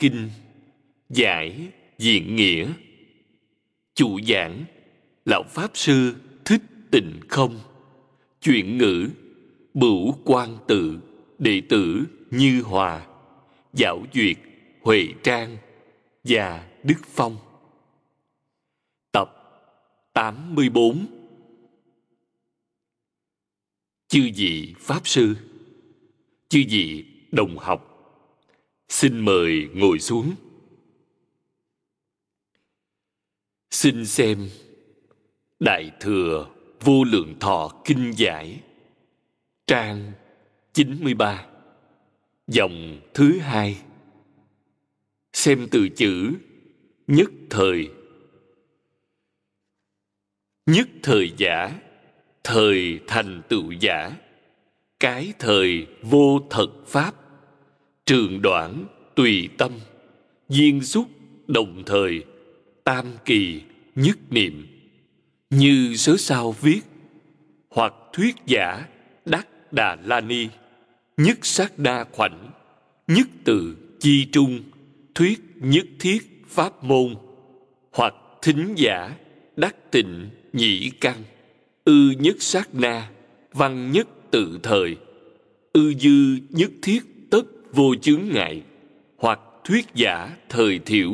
Kinh, Giải, Diện Nghĩa. Chủ giảng, Lão Pháp Sư Thích Tịnh Không. Chuyện ngữ, Bửu Quan Tự, Đệ tử Như Hòa. Giảo Duyệt, Huệ Trang và Đức Phong. Tập 84 Chư vị Pháp Sư, Chư vị đồng học Xin mời ngồi xuống. Xin xem, Đại Thừa Vô Lượng Thọ Kinh Giải, Trang 93 Dòng thứ hai. Xem từ chữ Nhất thời. Nhất thời giả, Thời thành tựu giả, Cái thời vô thật Pháp trường đoạn tùy tâm viên xúc đồng thời, tam kỳ nhất niệm. Như sớ sao viết, hoặc thuyết giả đắc đà la ni, nhất sát đa khoảnh, nhất từ chi trung, thuyết nhất thiết pháp môn, hoặc thính giả đắc tịnh nhĩ căn, ư nhất sát na, văn nhất tự thời, ư dư nhất thiết vô chướng ngại, hoặc thuyết giả thời thiểu,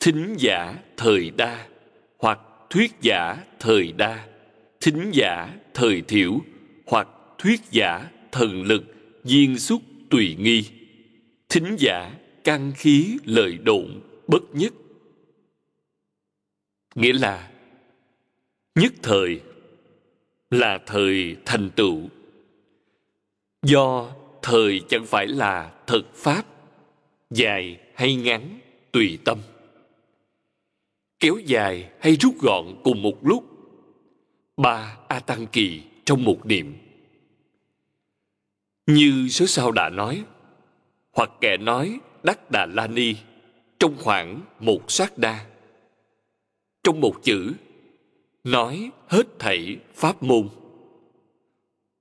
thính giả thời đa, hoặc thuyết giả thời đa, thính giả thời thiểu, hoặc thuyết giả thần lực duyên xúc tùy nghi. Thính giả căn khí lời độn bất nhất. Nghĩa là, nhất thời là thời thành tựu. Do thời chẳng phải là thật pháp, dài hay ngắn, tùy tâm. Kéo dài hay rút gọn cùng một lúc, ba a tăng kỳ trong một niệm. Như số sau đã nói, hoặc kẻ nói đắc đà la ni trong khoảng một sát đa trong một chữ, nói hết thảy pháp môn.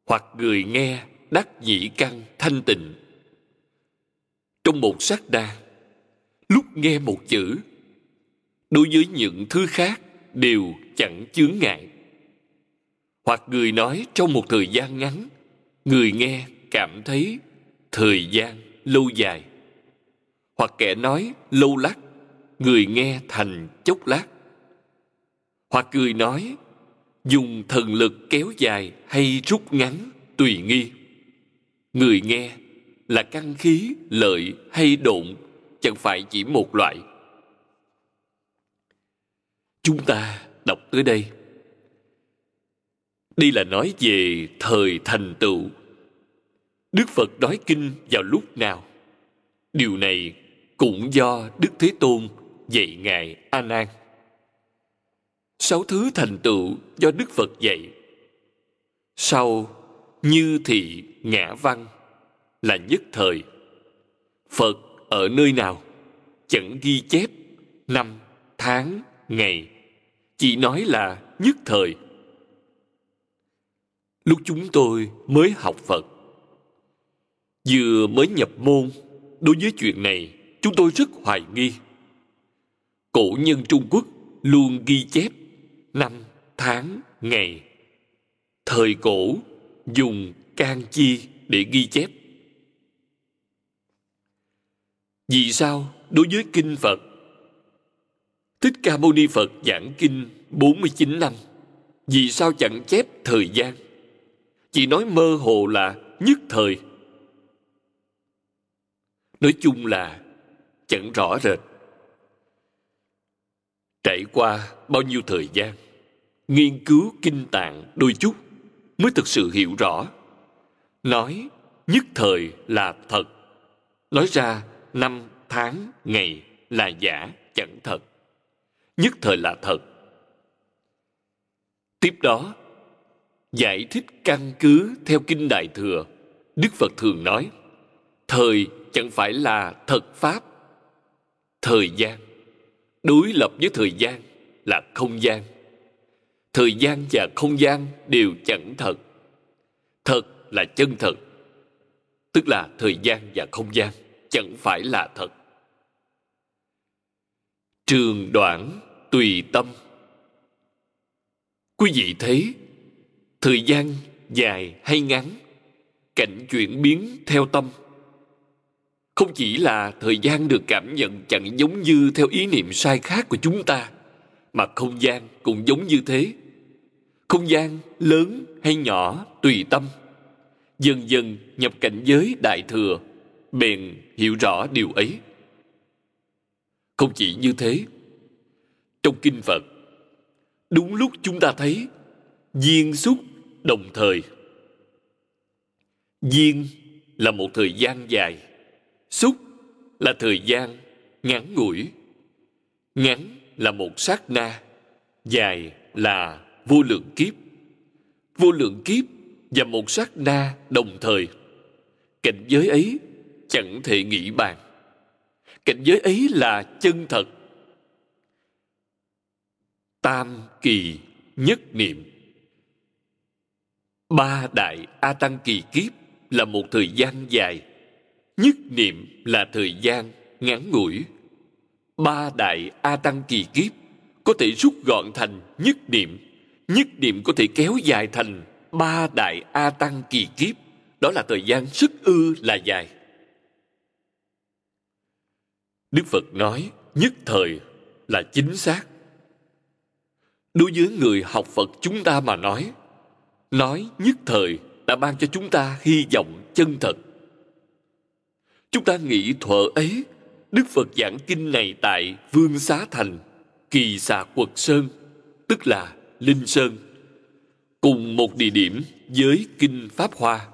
Hoặc người nghe đắc nhị căn thanh tịnh. Trong một sát đa lúc nghe một chữ, đối với những thứ khác đều chẳng chướng ngại. Hoặc người nói trong một thời gian ngắn, người nghe cảm thấy thời gian lâu dài. Hoặc kẻ nói lâu lắc, người nghe thành chốc lát. Hoặc người nói, dùng thần lực kéo dài hay rút ngắn tùy nghi người nghe, là căn khí, lợi hay độn, chẳng phải chỉ một loại. Chúng ta đọc tới đây. Đây là nói về thời thành tựu. Đức phật nói kinh vào lúc nào? Điều này cũng do đức thế tôn dạy ngài a nan. Sáu thứ thành tựu do đức phật dạy. Sau như thị ngã văn là nhất thời. Phật ở nơi nào, chẳng ghi chép năm, tháng, ngày, chỉ nói là nhất thời. Lúc chúng tôi mới học phật, vừa mới nhập môn, đối với chuyện này chúng tôi rất hoài nghi. Cổ nhân trung quốc luôn ghi chép năm, tháng, ngày. Thời cổ dùng can chi để ghi chép. Vì sao đối với kinh phật? Thích ca mâu ni phật giảng kinh 49 năm, vì sao chẳng chép thời gian? Chỉ nói mơ hồ là nhất thời. Nói chung là chẳng rõ rệt. Trải qua bao nhiêu thời gian, nghiên cứu kinh tạng đôi chút mới thực sự hiểu rõ. Nói, nhất thời là thật. Nói ra, năm tháng, ngày là giả, chẳng thật. Nhất thời là thật. Tiếp đó, giải thích căn cứ theo kinh đại thừa, đức phật thường nói, thời chẳng phải là thật pháp. Thời gian. Đối lập với thời gian là không gian thời gian và không gian đều chẳng thật. Thật là chân thật, tức là thời gian và không gian chẳng phải là thật. Trường đoạn tùy tâm. Quý vị thấy, thời gian dài hay ngắn, cảnh chuyển biến theo tâm. Không chỉ là thời gian được cảm nhận chẳng giống như theo ý niệm sai khác của chúng ta, mà không gian cũng giống như thế không gian lớn hay nhỏ tùy tâm. Dần dần nhập cảnh giới đại thừa, bèn hiểu rõ điều ấy. Không chỉ như thế, trong kinh phật, đúng lúc chúng ta thấy duyên xúc đồng thời. Duyên là một thời gian dài, xúc là thời gian ngắn ngủi, ngắn là một sát na, dài là vô lượng kiếp. Vô lượng kiếp và một sát na đồng thời. Cảnh giới ấy chẳng thể nghĩ bàn. Cảnh giới ấy là chân thật. Tam kỳ nhất niệm. Ba đại a tăng kỳ kiếp là một thời gian dài. Nhất niệm là thời gian ngắn ngủi. Ba đại a tăng kỳ kiếp có thể rút gọn thành nhất niệm nhất niệm có thể kéo dài thành ba đại a tăng kỳ kiếp. Đó là thời gian rất ư là dài. Đức phật nói, nhất thời là chính xác. Đối với người học phật chúng ta mà nói nói nhất thời đã ban cho chúng ta hy vọng chân thật. Chúng ta nghĩ thuở ấy, đức phật giảng kinh này tại vương xá thành, kỳ xà quật sơn, tức là linh sơn, cùng một địa điểm với kinh pháp hoa.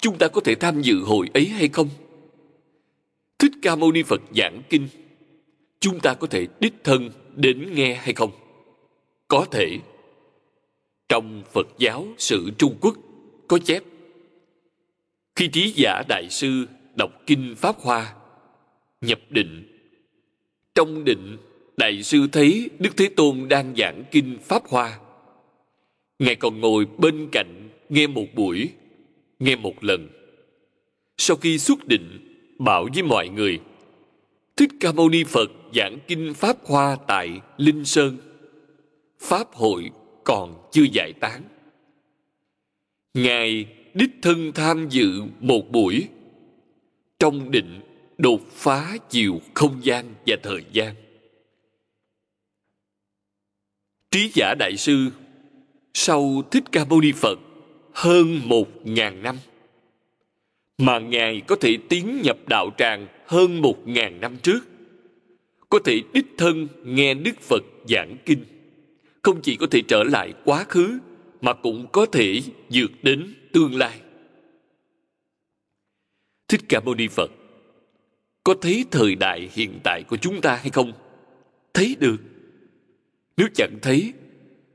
Chúng ta có thể tham dự hội ấy hay không? Thích ca mâu ni phật giảng kinh, chúng ta có thể đích thân đến nghe hay không? Có thể. Trong phật giáo sự trung quốc, có chép, khi trí giả đại sư đọc kinh pháp hoa, nhập định. Trong định đại sư thấy đức thế tôn đang giảng kinh pháp hoa. Ngài còn ngồi bên cạnh nghe một buổi, nghe một lần. Sau khi xuất định, bảo với mọi người, thích ca mâu ni phật giảng kinh pháp hoa tại linh sơn. Pháp hội còn chưa giải tán. Ngài đích thân tham dự một buổi. Trong định đột phá chiều không gian và thời gian trí giả đại sư sau thích ca mâu ni phật hơn một ngàn năm. Mà ngài có thể tiến nhập đạo tràng hơn một ngàn năm trước. Có thể đích thân nghe đức phật giảng kinh. Không chỉ có thể trở lại quá khứ, mà cũng có thể vượt đến tương lai. Thích ca mâu ni phật, có thấy thời đại hiện tại của chúng ta hay không? Thấy được nếu chẳng thấy,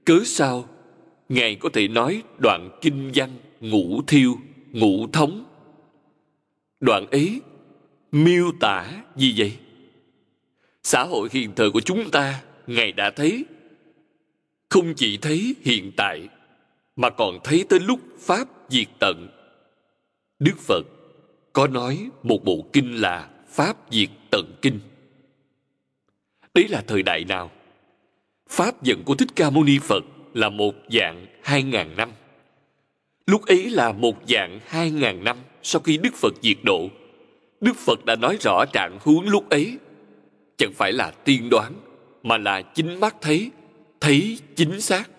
cớ sao? Ngài có thể nói đoạn kinh văn ngũ thiêu, ngũ thống. Đoạn ấy, miêu tả gì vậy? Xã hội hiện thời của chúng ta, ngài đã thấy. Không chỉ thấy hiện tại, mà còn thấy tới lúc pháp diệt tận. Đức phật có nói một bộ kinh là pháp diệt tận kinh. Đấy là thời đại nào? Pháp dẫn của thích ca mâu ni phật là một dạng hai ngàn năm. Lúc ấy là một dạng hai ngàn năm sau khi đức phật diệt độ. Đức phật đã nói rõ trạng huống lúc ấy. Chẳng phải là tiên đoán, mà là chính mắt thấy thấy chính xác.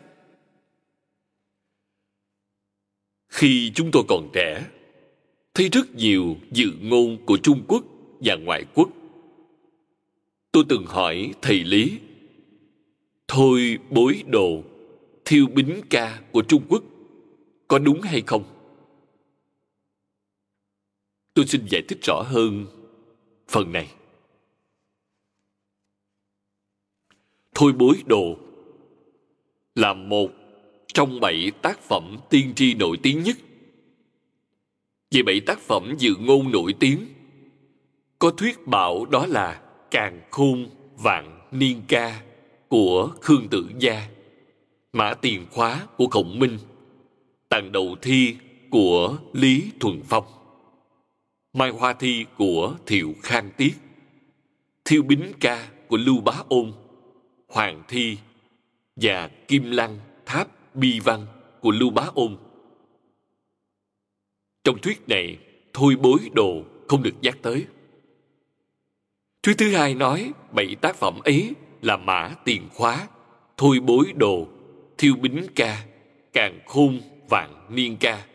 Khi chúng tôi còn trẻ, thấy rất nhiều dự ngôn của trung quốc và ngoại quốc. Tôi từng hỏi thầy lý thôi bối đồ, thiêu bính ca của trung quốc, có đúng hay không? Tôi xin giải thích rõ hơn phần này. Thôi bối đồ là một trong bảy tác phẩm tiên tri nổi tiếng nhất. Về bảy tác phẩm dự ngôn nổi tiếng, có thuyết bảo đó là càng khôn vạn niên ca của khương tử gia, mã tiền khóa của khổng minh tàn đầu thi của lý thuần phong, mai hoa thi của thiệu khang tiết, thiêu bính ca của lưu bá ôn, hoàng thi và kim lăng tháp bi văn của lưu bá ôn. Trong thuyết này, thôi bối đồ không được nhắc tới. Thuyết thứ hai nói bảy tác phẩm ấy là mã tiền khóa, thôi bối đồ, thiêu bính ca, càng khôn vạn niên ca,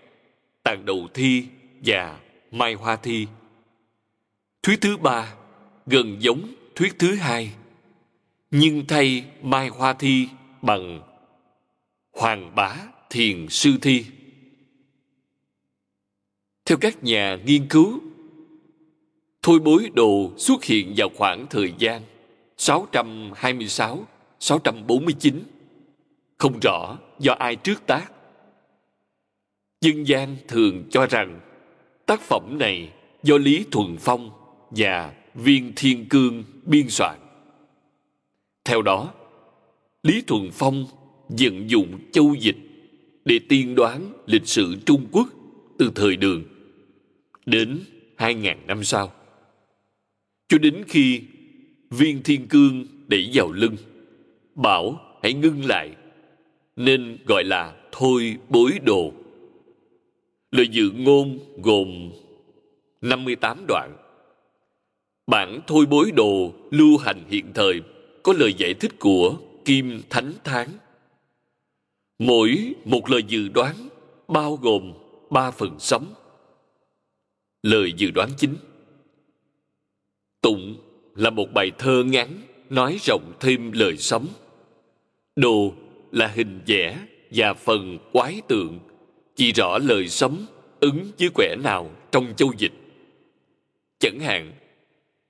tàn đầu thi và mai hoa thi. Thuyết thứ ba gần giống thuyết thứ hai, nhưng thay mai hoa thi bằng hoàng bá thiền sư thi. Theo các nhà nghiên cứu, thôi bối đồ xuất hiện vào khoảng thời gian 626 649 không rõ do ai trước tác. Dân gian thường cho rằng tác phẩm này do lý thuần phong và viên thiên cương biên soạn. Theo đó, lý thuần phong vận dụng châu dịch để tiên đoán lịch sử trung quốc từ thời đường đến 2.000 năm sau. Cho đến khi viên thiên cương đẩy vào lưng. Bảo, hãy ngưng lại. Nên gọi là thôi bối đồ. Lời dự ngôn gồm 58 đoạn. Bản thôi bối đồ lưu hành hiện thời có lời giải thích của kim thánh thán. Mỗi một lời dự đoán bao gồm ba phần sống. Lời dự đoán chính. Tụng là một bài thơ ngắn, nói rộng thêm lời sống. Đồ là hình vẽ và phần quái tượng, chỉ rõ lời sống ứng với quẻ nào trong châu dịch. Chẳng hạn,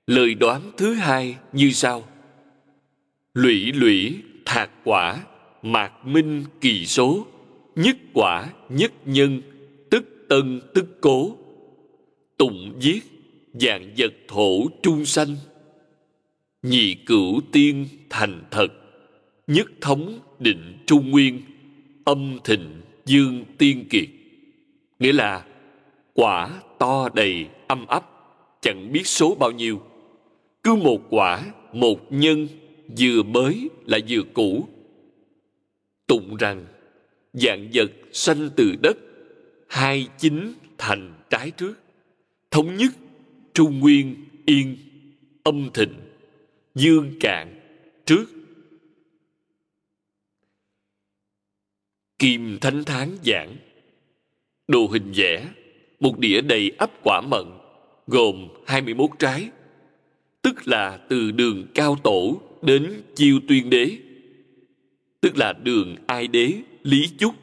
lời đoán thứ hai như sau. Lũy lũy, thạc quả, mạc minh kỳ số, nhất quả, nhất nhân, tức tân tức cố. Tụng viết dạng vật thổ trung sanh nhị cửu tiên thành thật, nhất thống định trung nguyên, âm thịnh dương tiên kiệt. Nghĩa là, quả to đầy âm ấp chẳng biết số bao nhiêu. Cứ một quả, một nhân, vừa mới là vừa cũ. Tụng rằng, dạng vật sanh từ đất, hai chính thành trái trước. Thống nhất trung nguyên yên, âm thịnh dương cạn trước. Kim thánh tháng giảng. Đồ hình vẽ, một đĩa đầy ấp quả mận, gồm 21 trái, tức là từ đường cao tổ đến chiêu tuyên đế, tức là đường ai đế, lý chúc,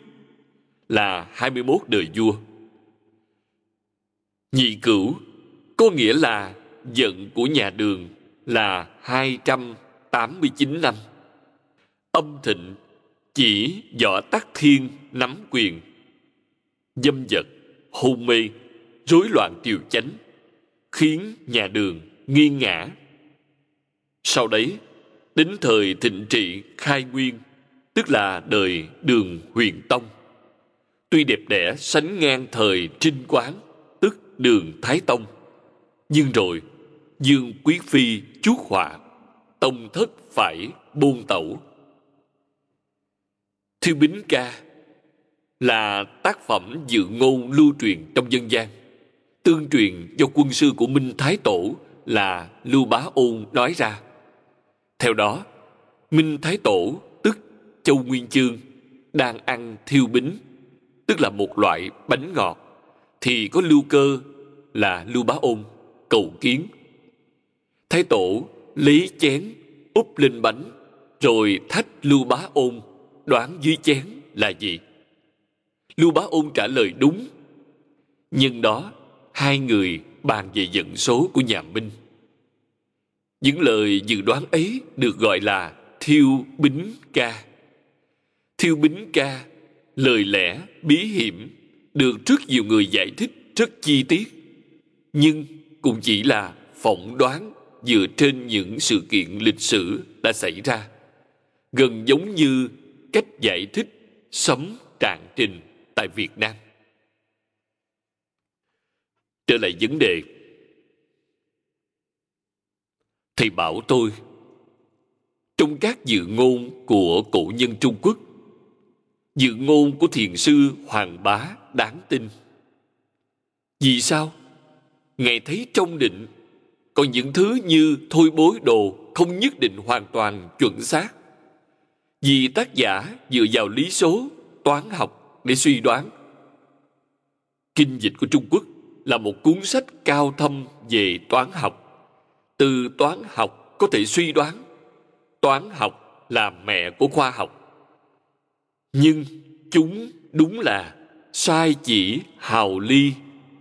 là 21 đời vua. Nhị cửu, có nghĩa là giận của nhà đường là 289 năm. Âm thịnh chỉ võ tắc thiên nắm quyền. Dâm vật, hôn mê, rối loạn triều chánh, khiến nhà đường nghiêng ngã sau đấy, đến thời thịnh trị khai nguyên, tức là đời đường huyền tông. Tuy đẹp đẽ sánh ngang thời trinh quán, tức đường thái tông, nhưng rồi dương quý phi chuốt họa tông thất phải buôn tẩu Thiêu Bính Ca là tác phẩm dự ngôn lưu truyền trong dân gian. Tương truyền do quân sư của Minh Thái Tổ là Lưu Bá Ôn nói ra. Theo đó, Minh Thái Tổ tức Châu Nguyên Chương đang ăn thiêu bính, tức là một loại bánh ngọt, thì có lưu cơ là Lưu Bá Ôn cầu kiến thái tổ lấy chén, úp lên bánh, rồi thách lưu bá ôn, đoán dưới chén là gì? Lưu bá ôn trả lời đúng. Nhưng đó, hai người bàn về dẫn số của nhà minh. Những lời dự đoán ấy được gọi là thiêu bính ca. Thiêu bính ca, lời lẽ bí hiểm, được rất nhiều người giải thích rất chi tiết, nhưng cũng chỉ là phỏng đoán dựa trên những sự kiện lịch sử đã xảy ra, gần giống như cách giải thích sấm trạng trình tại việt nam. Trở lại vấn đề. Thầy bảo tôi, trong các dự ngôn của cổ nhân trung quốc, dự ngôn của thiền sư hoàng bá đáng tin. Vì sao? Ngài thấy trong định còn những thứ như thôi bối đồ không nhất định hoàn toàn chuẩn xác. Vì tác giả dựa vào lý số, toán học để suy đoán. Kinh dịch của trung quốc là một cuốn sách cao thâm về toán học. Từ toán học có thể suy đoán, toán học là mẹ của khoa học. Nhưng chúng đúng là sai chỉ, hào ly,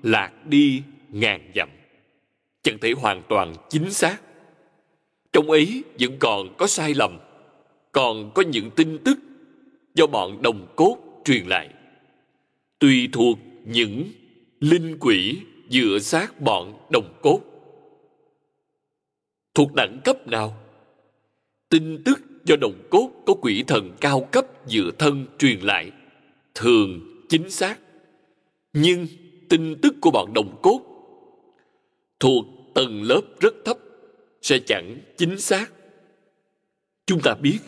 lạc đi, ngàn dặm chẳng thể hoàn toàn chính xác. Trong ấy vẫn còn có sai lầm, còn có những tin tức do bọn đồng cốt truyền lại. Tùy thuộc những linh quỷ dựa sát bọn đồng cốt. Thuộc đẳng cấp nào? Tin tức do đồng cốt có quỷ thần cao cấp dựa thân truyền lại, thường chính xác. Nhưng tin tức của bọn đồng cốt thuộc tầng lớp rất thấp, sẽ chẳng chính xác. Chúng ta biết,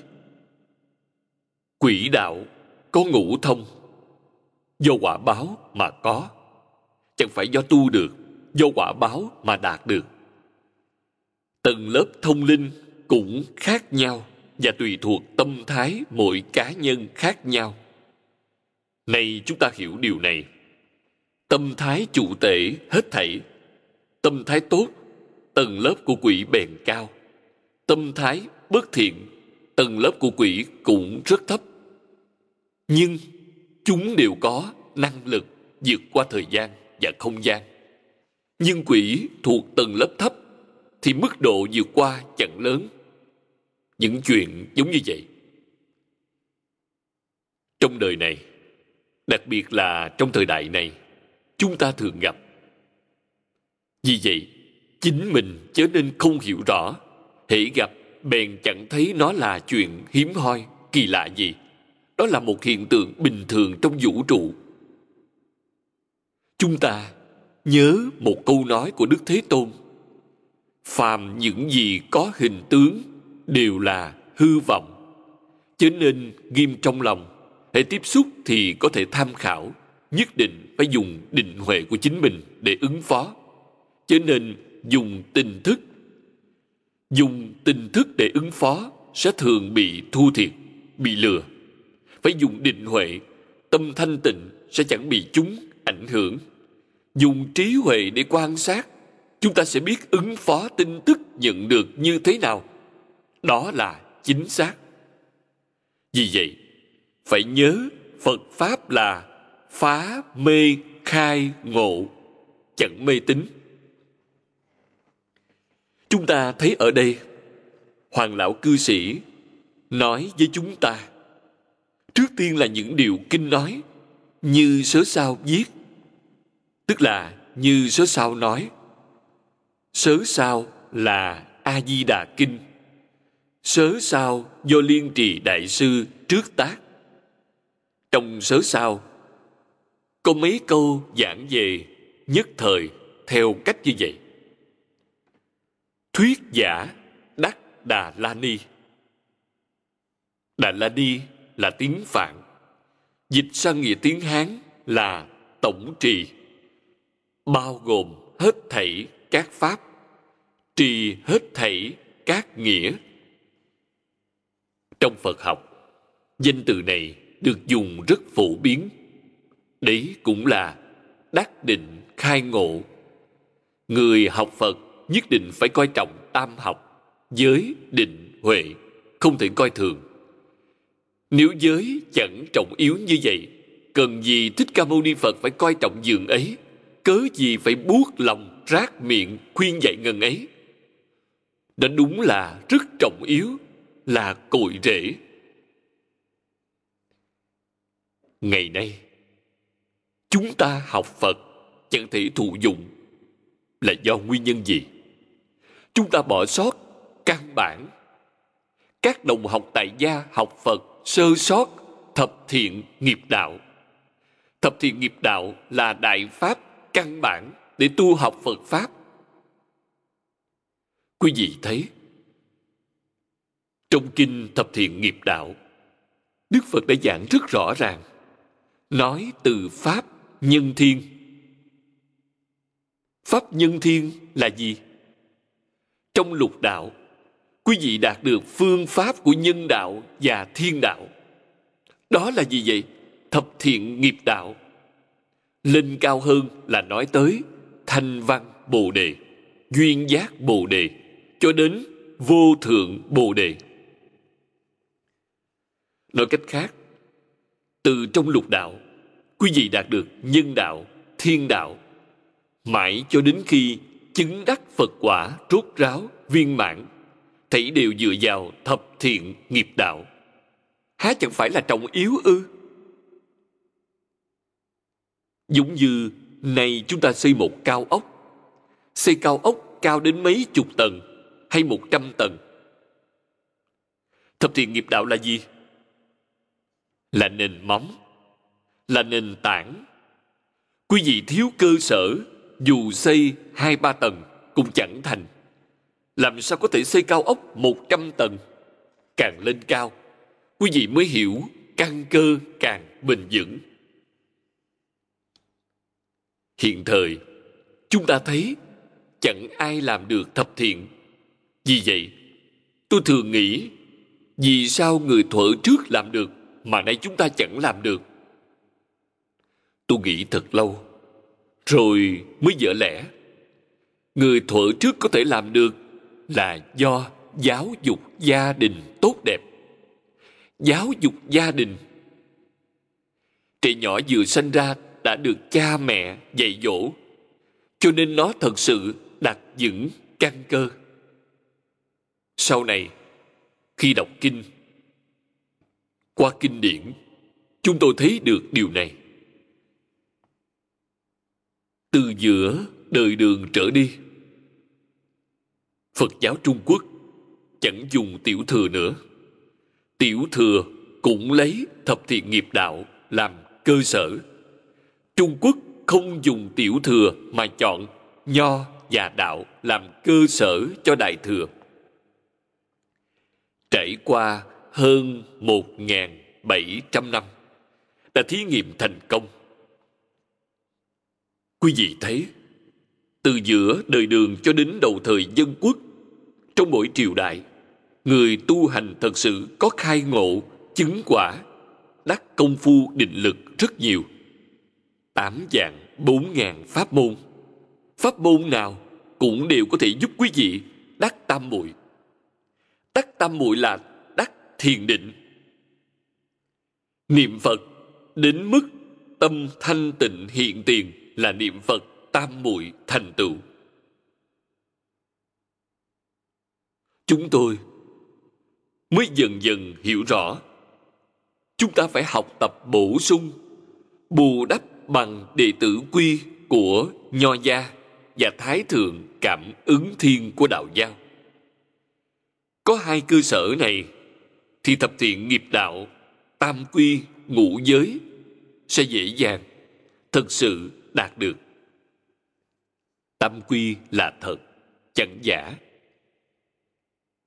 quỷ đạo có ngũ thông, do quả báo mà có. Chẳng phải do tu được, do quả báo mà đạt được. Tầng lớp thông linh cũng khác nhau và tùy thuộc tâm thái mỗi cá nhân khác nhau. Nay chúng ta hiểu điều này. Tâm thái chủ tể hết thảy tâm thái tốt, tầng lớp của quỷ bền cao. Tâm thái bất thiện, tầng lớp của quỷ cũng rất thấp. Nhưng chúng đều có năng lực vượt qua thời gian và không gian. Nhưng quỷ thuộc tầng lớp thấp thì mức độ vượt qua chẳng lớn. Những chuyện giống như vậy. Trong đời này, đặc biệt là trong thời đại này, chúng ta thường gặp vì vậy, chính mình trở nên không hiểu rõ. Hễ gặp, bèn chẳng thấy nó là chuyện hiếm hoi, kỳ lạ gì. Đó là một hiện tượng bình thường trong vũ trụ. Chúng ta nhớ một câu nói của đức thế tôn. Phàm những gì có hình tướng đều là hư vọng. Cho nên nghiêm trong lòng. Hãy tiếp xúc thì có thể tham khảo, nhất định phải dùng định huệ của chính mình để ứng phó cho nên dùng tình thức. Dùng tình thức để ứng phó sẽ thường bị thu thiệt, bị lừa. Phải dùng định huệ, tâm thanh tịnh sẽ chẳng bị chúng ảnh hưởng. Dùng trí huệ để quan sát, chúng ta sẽ biết ứng phó tin tức nhận được như thế nào. Đó là chính xác. Vì vậy, phải nhớ phật pháp là phá mê khai ngộ, chẳng mê tín chúng ta thấy ở đây, hoàng lão cư sĩ nói với chúng ta, trước tiên là những điều kinh nói, như sớ sao viết. Tức là như sớ sao nói, sớ sao là a di đà kinh, sớ sao do liên trì đại sư trước tác. Trong sớ sao, có mấy câu giảng về nhất thời theo cách như vậy thuyết giả đắc đà la ni. Đà la ni là tiếng phạn. Dịch sang nghĩa tiếng hán là tổng trì. Bao gồm hết thảy các pháp, trì hết thảy các nghĩa. Trong phật học, danh từ này được dùng rất phổ biến. Đấy cũng là đắc định khai ngộ. Người học phật nhất định phải coi trọng tam học, giới, định, huệ, không thể coi thường. Nếu giới chẳng trọng yếu như vậy, cần gì thích ca mâu ni phật phải coi trọng giường ấy? Cớ gì phải buốt lòng rác miệng khuyên dạy ngần ấy? Đã đúng là rất trọng yếu, là cội rễ. Ngày nay, chúng ta học phật chẳng thể thụ dụng. Là do nguyên nhân gì? Chúng ta bỏ sót căn bản. Các đồng học tại gia học phật sơ sót thập thiện nghiệp đạo. Thập thiện nghiệp đạo là đại pháp căn bản để tu học phật pháp. Quý vị thấy, trong kinh thập thiện nghiệp đạo, đức phật đã giảng rất rõ ràng, nói từ pháp nhân thiên. Pháp nhân thiên là gì? Trong lục đạo. Quý vị đạt được phương pháp của nhân đạo và thiên đạo. Đó là gì vậy? Thập thiện nghiệp đạo. Lên cao hơn là nói tới thanh văn bồ đề, duyên giác bồ đề, cho đến vô thượng bồ đề. Nói cách khác, từ trong lục đạo, quý vị đạt được nhân đạo, thiên đạo. Mãi cho đến khi chứng đắc phật quả, rốt ráo, viên mãn. Thảy đều dựa vào thập thiện nghiệp đạo. Há chẳng phải là trọng yếu ư? Giống như này chúng ta xây một cao ốc. Xây cao ốc cao đến mấy chục tầng hay một trăm tầng? Thập thiện nghiệp đạo là gì? Là nền móng, là nền tảng. Quý vị thiếu cơ sở dù xây hai ba tầng cũng chẳng thành. Làm sao có thể xây cao ốc một trăm tầng? Càng lên cao, quý vị mới hiểu căn cơ càng bền vững. Hiện thời, chúng ta thấy chẳng ai làm được thập thiện. Vì vậy, tôi thường nghĩ, vì sao người thuở trước làm được mà nay chúng ta chẳng làm được? Tôi nghĩ thật lâu rồi mới dở lẽ. Người thuở trước có thể làm được là do giáo dục gia đình tốt đẹp. Giáo dục gia đình. Trẻ nhỏ vừa sinh ra đã được cha mẹ dạy dỗ, cho nên nó thật sự đặt vững căn cơ. Sau này, khi đọc kinh, qua kinh điển, chúng tôi thấy được điều này từ giữa đời đường trở đi. Phật giáo trung quốc chẳng dùng tiểu thừa nữa. Tiểu thừa cũng lấy thập thiện nghiệp đạo làm cơ sở. Trung quốc không dùng tiểu thừa mà chọn nho và đạo làm cơ sở cho đại thừa. Trải qua hơn một bảy trăm năm, đã thí nghiệm thành công quý vị thấy, từ giữa đời đường cho đến đầu thời dân quốc, trong mỗi triều đại, người tu hành thật sự có khai ngộ, chứng quả, đắc công phu định lực rất nhiều. Tám dạng bốn ngàn pháp môn. Pháp môn nào cũng đều có thể giúp quý vị đắc tam muội. Đắc tam muội là đắc thiền định. Niệm phật đến mức tâm thanh tịnh hiện tiền là niệm phật tam muội thành tựu. Chúng tôi mới dần dần hiểu rõ, chúng ta phải học tập bổ sung, bù đắp bằng đệ tử quy của nho gia và thái thượng cảm ứng thiên của đạo giáo có hai cơ sở này thì thập thiện nghiệp đạo tam quy ngũ giới sẽ dễ dàng thật sự đạt được. Tâm quy là thật, chẳng giả.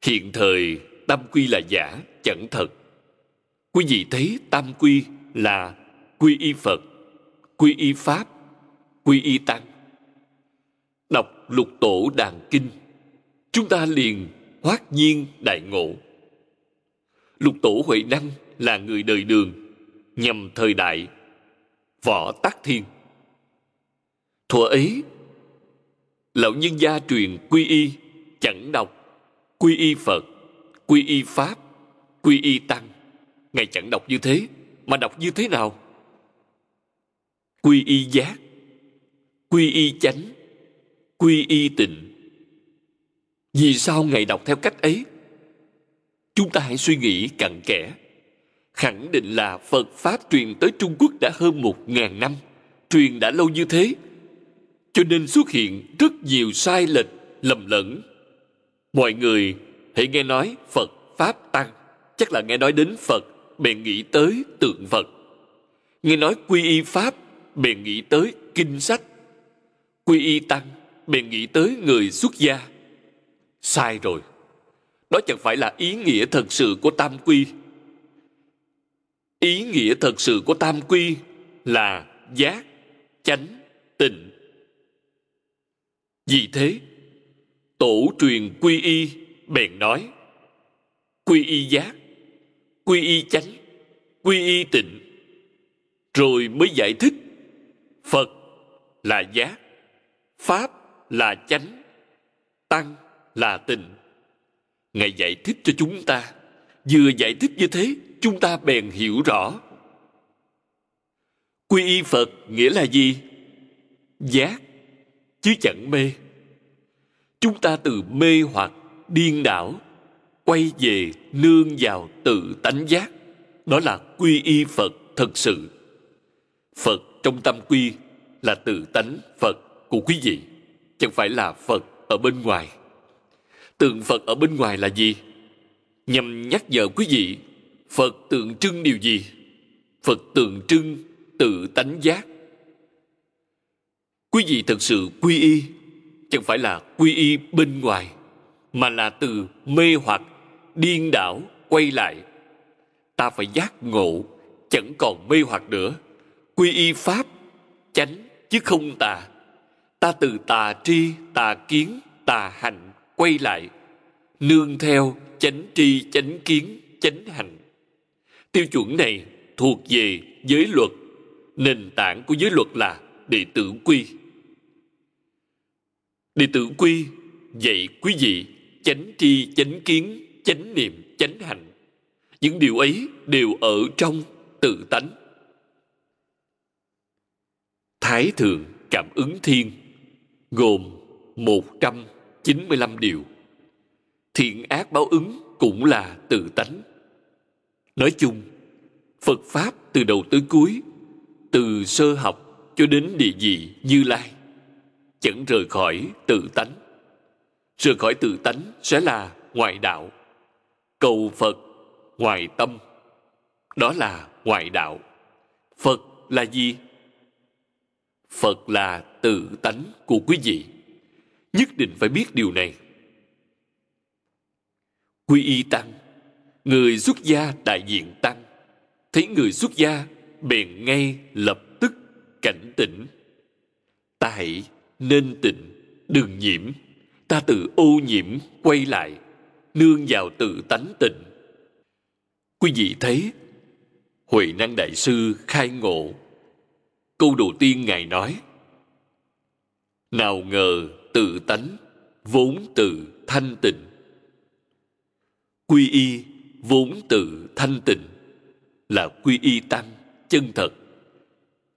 Hiện thời, tâm quy là giả, chẳng thật. Quý vị thấy tam quy là quy y phật, quy y pháp, quy y tăng. Đọc lục tổ đàn kinh, chúng ta liền hoát nhiên đại ngộ. Lục tổ huệ năng là người đời đường nhằm thời đại, võ tắc thiên thuở ấy, lão nhân gia truyền quy y, chẳng đọc, quy y phật, quy y pháp, quy y tăng. Ngài chẳng đọc như thế, mà đọc như thế nào? Quy y giác, quy y chánh, quy y tịnh. Vì sao ngài đọc theo cách ấy? Chúng ta hãy suy nghĩ cặn kẽ. Khẳng định là phật pháp truyền tới trung quốc đã hơn một ngàn năm, truyền đã lâu như thế cho nên xuất hiện rất nhiều sai lệch, lầm lẫn. Mọi người hãy nghe nói phật pháp tăng. Chắc là nghe nói đến phật, bèn nghĩ tới tượng phật. Nghe nói quy y pháp, bèn nghĩ tới kinh sách. Quy y tăng, bèn nghĩ tới người xuất gia. Sai rồi. Đó chẳng phải là ý nghĩa thật sự của tam quy. Ý nghĩa thật sự của tam quy là giác, chánh, tịnh vì thế, tổ truyền quy y bèn nói, quy y giác, quy y chánh, quy y tịnh, rồi mới giải thích, phật là giác, pháp là chánh, tăng là tịnh. Ngài giải thích cho chúng ta, vừa giải thích như thế, chúng ta bèn hiểu rõ. Quy y phật nghĩa là gì? Giác chứ chẳng mê. Chúng ta từ mê hoặc điên đảo, quay về nương vào tự tánh giác. Đó là quy y phật thật sự. Phật trong tâm quy là tự tánh phật của quý vị, chẳng phải là phật ở bên ngoài. Tượng phật ở bên ngoài là gì? Nhằm nhắc nhở quý vị, phật tượng trưng điều gì? Phật tượng trưng tự tánh giác quý vị thật sự quy y, chẳng phải là quy y bên ngoài, mà là từ mê hoặc, điên đảo quay lại. Ta phải giác ngộ, chẳng còn mê hoặc nữa. Quy y pháp, chánh chứ không tà. Ta từ tà tri, tà kiến, tà hành quay lại, nương theo chánh tri, chánh kiến, chánh hành. Tiêu chuẩn này thuộc về giới luật. Nền tảng của giới luật là đệ tử quy đệ tử quy dạy quý vị chánh tri chánh kiến chánh niệm chánh hành những điều ấy đều ở trong tự tánh thái thượng cảm ứng thiên gồm 195 điều. Thiện ác báo ứng cũng là tự tánh. Nói chung, Phật Pháp từ đầu tới cuối, từ sơ học cho đến địa vị như lai, chẳng rời khỏi tự tánh. Rời khỏi tự tánh sẽ là ngoại đạo. Cầu Phật, ngoài tâm. Đó là ngoại đạo. Phật là gì? Phật là tự tánh của quý vị. Nhất định phải biết điều này. Quy y tăng, người xuất gia đại diện tăng, thấy người xuất gia bèn ngay lập tức cảnh tỉnh. Ta hãy nên tịnh, đừng nhiễm, ta tự ô nhiễm quay lại, nương vào tự tánh tịnh. Quý vị thấy, Huệ Năng Đại Sư khai ngộ. Câu đầu tiên Ngài nói Nào ngờ tự tánh vốn từ thanh tịnh. Quy y vốn từ thanh tịnh Là quy y tăng chân thật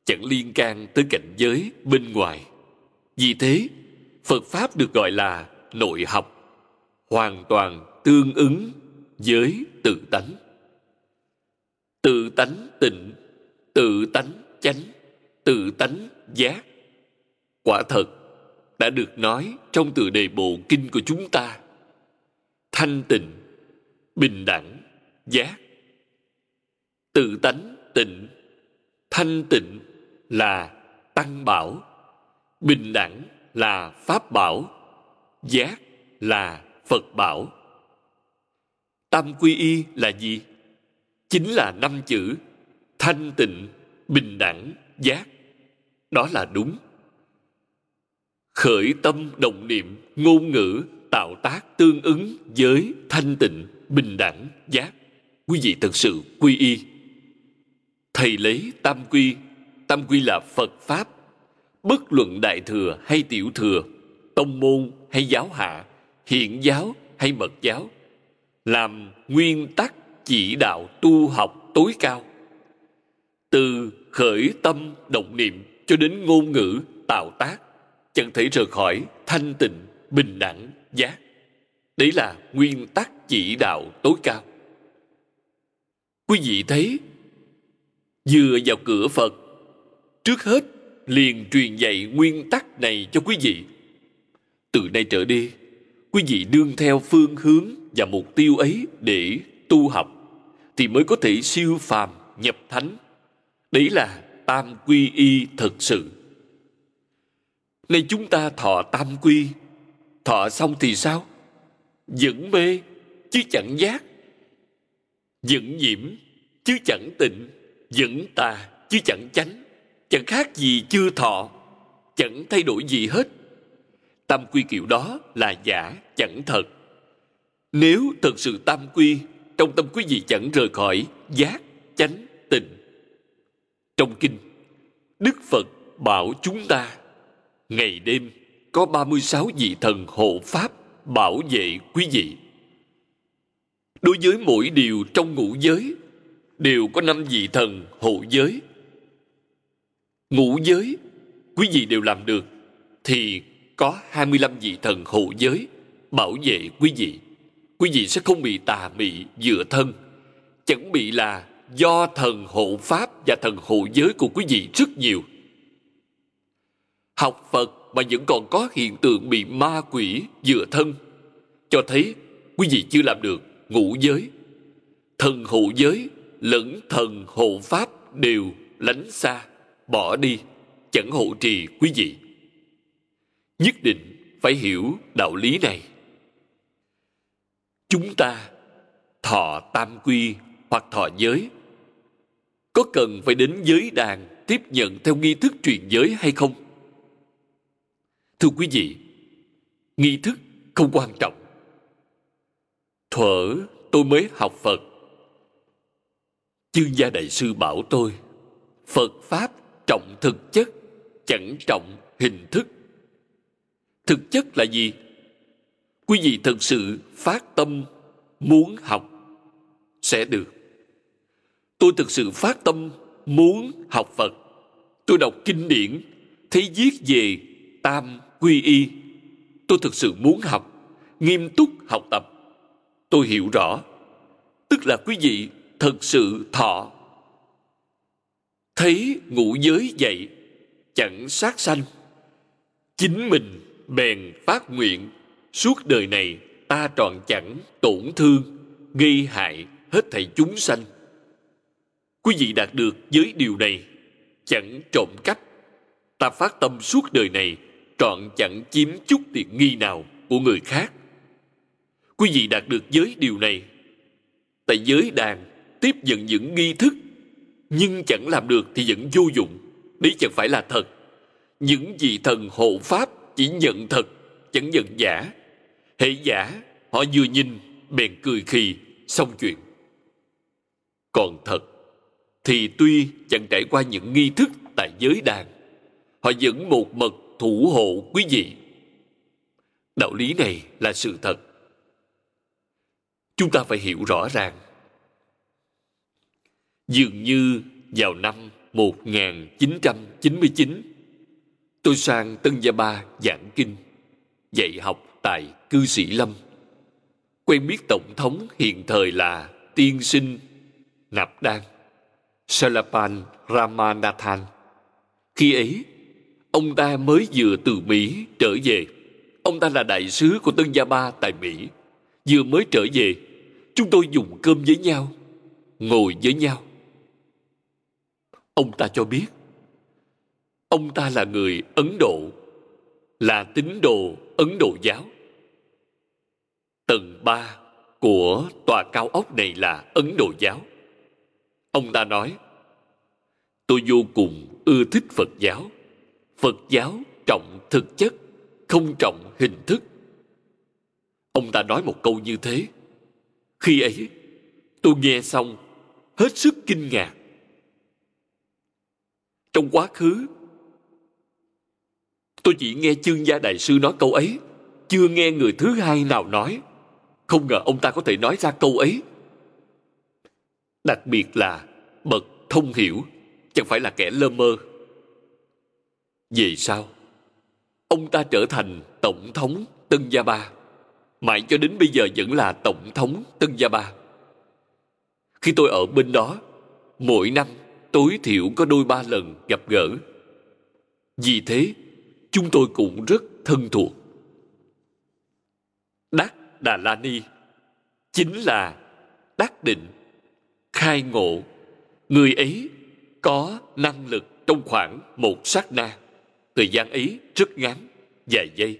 Chẳng liên can tới cảnh giới bên ngoài. Vì thế, Phật Pháp được gọi là nội học, Hoàn toàn tương ứng với tự tánh. Tự tánh tịnh, tự tánh chánh, tự tánh giác. Quả thật đã được nói trong từ đề bộ kinh của chúng ta. Thanh tịnh, bình đẳng, giác. Tự tánh tịnh, thanh tịnh là tăng bảo bình đẳng là pháp bảo, giác là phật bảo. Tam quy y là gì? Chính là năm chữ thanh tịnh, bình đẳng, giác. Đó là đúng. Khởi tâm động niệm, ngôn ngữ, tạo tác tương ứng với thanh tịnh, bình đẳng, giác. Quý vị thật sự quy y. Thầy lấy tam quy. Tam quy là phật pháp bất luận đại thừa hay tiểu thừa, tông môn hay giáo hạ hiện giáo hay mật giáo, làm nguyên tắc chỉ đạo tu học tối cao. Từ khởi tâm động niệm cho đến ngôn ngữ, tạo tác, chẳng thể rời khỏi thanh tịnh, bình đẳng, giác. Đấy là nguyên tắc chỉ đạo tối cao. Quý vị thấy vừa vào cửa phật, trước hết liền truyền dạy nguyên tắc này cho quý vị. Từ nay trở đi, quý vị đương theo phương hướng và mục tiêu ấy để tu học, thì mới có thể siêu phàm nhập thánh. Đấy là tam quy y thực sự. Nay chúng ta thọ tam quy, thọ xong thì sao? Vẫn mê, chứ chẳng giác. Vẫn nhiễm, chứ chẳng tịnh. Vẫn tà, chứ chẳng chánh chẳng khác gì chưa thọ, chẳng thay đổi gì hết tam quy kiểu đó là giả, chẳng thật nếu thật sự tam quy, trong tâm quý vị chẳng rời khỏi giác, chánh, tịnh trong kinh, đức phật bảo chúng ta, ngày đêm có 36 vị thần hộ pháp bảo vệ quý vị. Đối với mỗi điều trong ngũ giới, đều có năm vị thần hộ giới. Ngũ giới, quý vị đều làm được, thì có 25 vị thần hộ giới bảo vệ quý vị. Quý vị sẽ không bị tà mị dựa thân. Chẳng bị là do thần hộ pháp và thần hộ giới của quý vị rất nhiều. Học Phật mà vẫn còn có hiện tượng bị ma quỷ dựa thân, cho thấy quý vị chưa làm được ngũ giới thần hộ giới lẫn thần hộ pháp đều lánh xa bỏ đi, chẳng hộ trì quý vị. Nhất định phải hiểu đạo lý này. Chúng ta, thọ tam quy hoặc thọ giới, có cần phải đến giới đàn tiếp nhận theo nghi thức truyền giới hay không? Thưa quý vị, nghi thức không quan trọng. Thuở tôi mới học phật. Chương gia đại sư bảo tôi, phật pháp trọng thực chất, chẳng trọng hình thức. Thực chất là gì? Quý vị thực sự phát tâm muốn học sẽ được. Tôi thực sự phát tâm muốn học phật. Tôi đọc kinh điển, thấy viết về tam quy y. Tôi thực sự muốn học, nghiêm túc học tập. Tôi hiểu rõ, tức là quý vị thật sự thọ thấy ngũ giới dậy, chẳng sát sanh. Chính mình bèn phát nguyện, suốt đời này ta tròn chẳng tổn thương, gây hại hết thảy chúng sanh. Quý vị đạt được với điều này, chẳng trộm cắp. Ta phát tâm suốt đời này, trọn chẳng chiếm chút tiện nghi nào của người khác. Quý vị đạt được giới điều này, tại giới đàn tiếp nhận những nghi thức nhưng chẳng làm được thì vẫn vô dụng. Đấy chẳng phải là thật. Những vị thần hộ pháp chỉ nhận thật, chẳng nhận giả. Hệ giả, họ vừa nhìn, bèn cười khì, xong chuyện. Còn thật, thì tuy chẳng trải qua những nghi thức tại giới đàn, họ vẫn một mật thủ hộ quý vị. Đạo lý này là sự thật. Chúng ta phải hiểu rõ ràng dường như vào năm 1999 tôi sang Tân Gia Ba giảng kinh dạy học tại cư sĩ Lâm quen biết tổng thống hiện thời là tiên sinh Nạp Đan Salapan Ramanathan khi ấy Ông ta mới vừa từ Mỹ trở về. Ông ta là đại sứ của Tân Gia Ba tại Mỹ. Vừa mới trở về, chúng tôi dùng cơm với nhau, ngồi với nhau. Ông ta cho biết, ông ta là người Ấn Độ, là tín đồ Ấn Độ giáo. Tầng ba của tòa cao ốc này là Ấn Độ giáo. Ông ta nói, tôi vô cùng ưa thích Phật giáo phật giáo trọng thực chất không trọng hình thức ông ta nói một câu như thế khi ấy tôi nghe xong hết sức kinh ngạc trong quá khứ, tôi chỉ nghe chương gia đại sư nói câu ấy, chưa nghe người thứ hai nào nói. Không ngờ ông ta có thể nói ra câu ấy. Đặc biệt là bậc thông hiểu, chẳng phải là kẻ lơ mơ. Về sau, ông ta trở thành tổng thống tân gia ba. Mãi cho đến bây giờ vẫn là tổng thống tân gia ba. Khi tôi ở bên đó, mỗi năm tối thiểu có đôi ba lần gặp gỡ. Vì thế, chúng tôi cũng rất thân thuộc. Đắc đà la ni chính là đắc định khai ngộ. Người ấy có năng lực trong khoảng một sát na. Thời gian ấy rất ngắn vài giây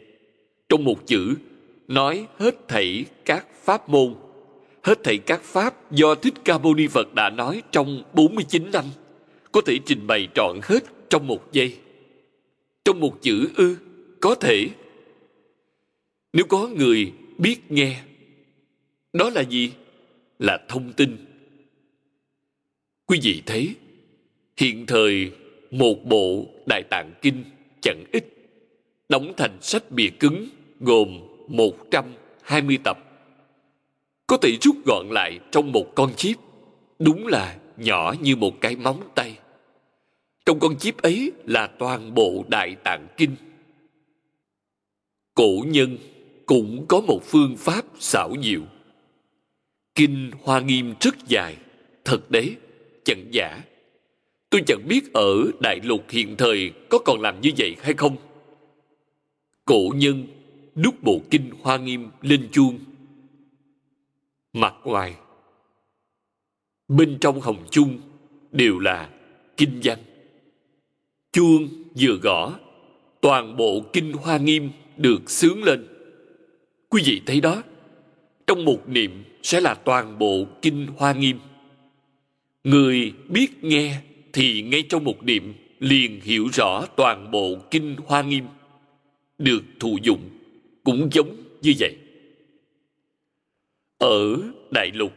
trong một chữ, nói hết thảy các pháp môn, hết thảy các pháp do Thích Ca Mâu Ni Phật đã nói trong 49 năm có thể trình bày trọn hết trong một giây. Trong một chữ ư, có thể. Nếu có người biết nghe, đó là gì? Là thông tin. Quý vị thấy, hiện thời một bộ Đại Tạng Kinh chẳng ít, đóng thành sách bìa cứng gồm 120 tập. Có thể rút gọn lại trong một con chip, đúng là nhỏ như một cái móng tay. Trong con chip ấy là toàn bộ Đại Tạng Kinh. Cổ nhân cũng có một phương pháp xảo diệu. Kinh Hoa Nghiêm rất dài, thật đấy, chẳng giả. Tôi chẳng biết ở Đại Lục hiện thời có còn làm như vậy hay không. Cổ nhân đúc bộ kinh Hoa Nghiêm lên chuông. Mặt ngoài, bên trong hồng chung đều là kinh văn. Chuông vừa gõ, toàn bộ kinh Hoa Nghiêm được sướng lên. Quý vị thấy đó, trong một niệm sẽ là toàn bộ kinh Hoa Nghiêm. Người biết nghe thì ngay trong một niệm liền hiểu rõ toàn bộ kinh Hoa Nghiêm được thụ dụng cũng giống như vậy. Ở Đại Lục,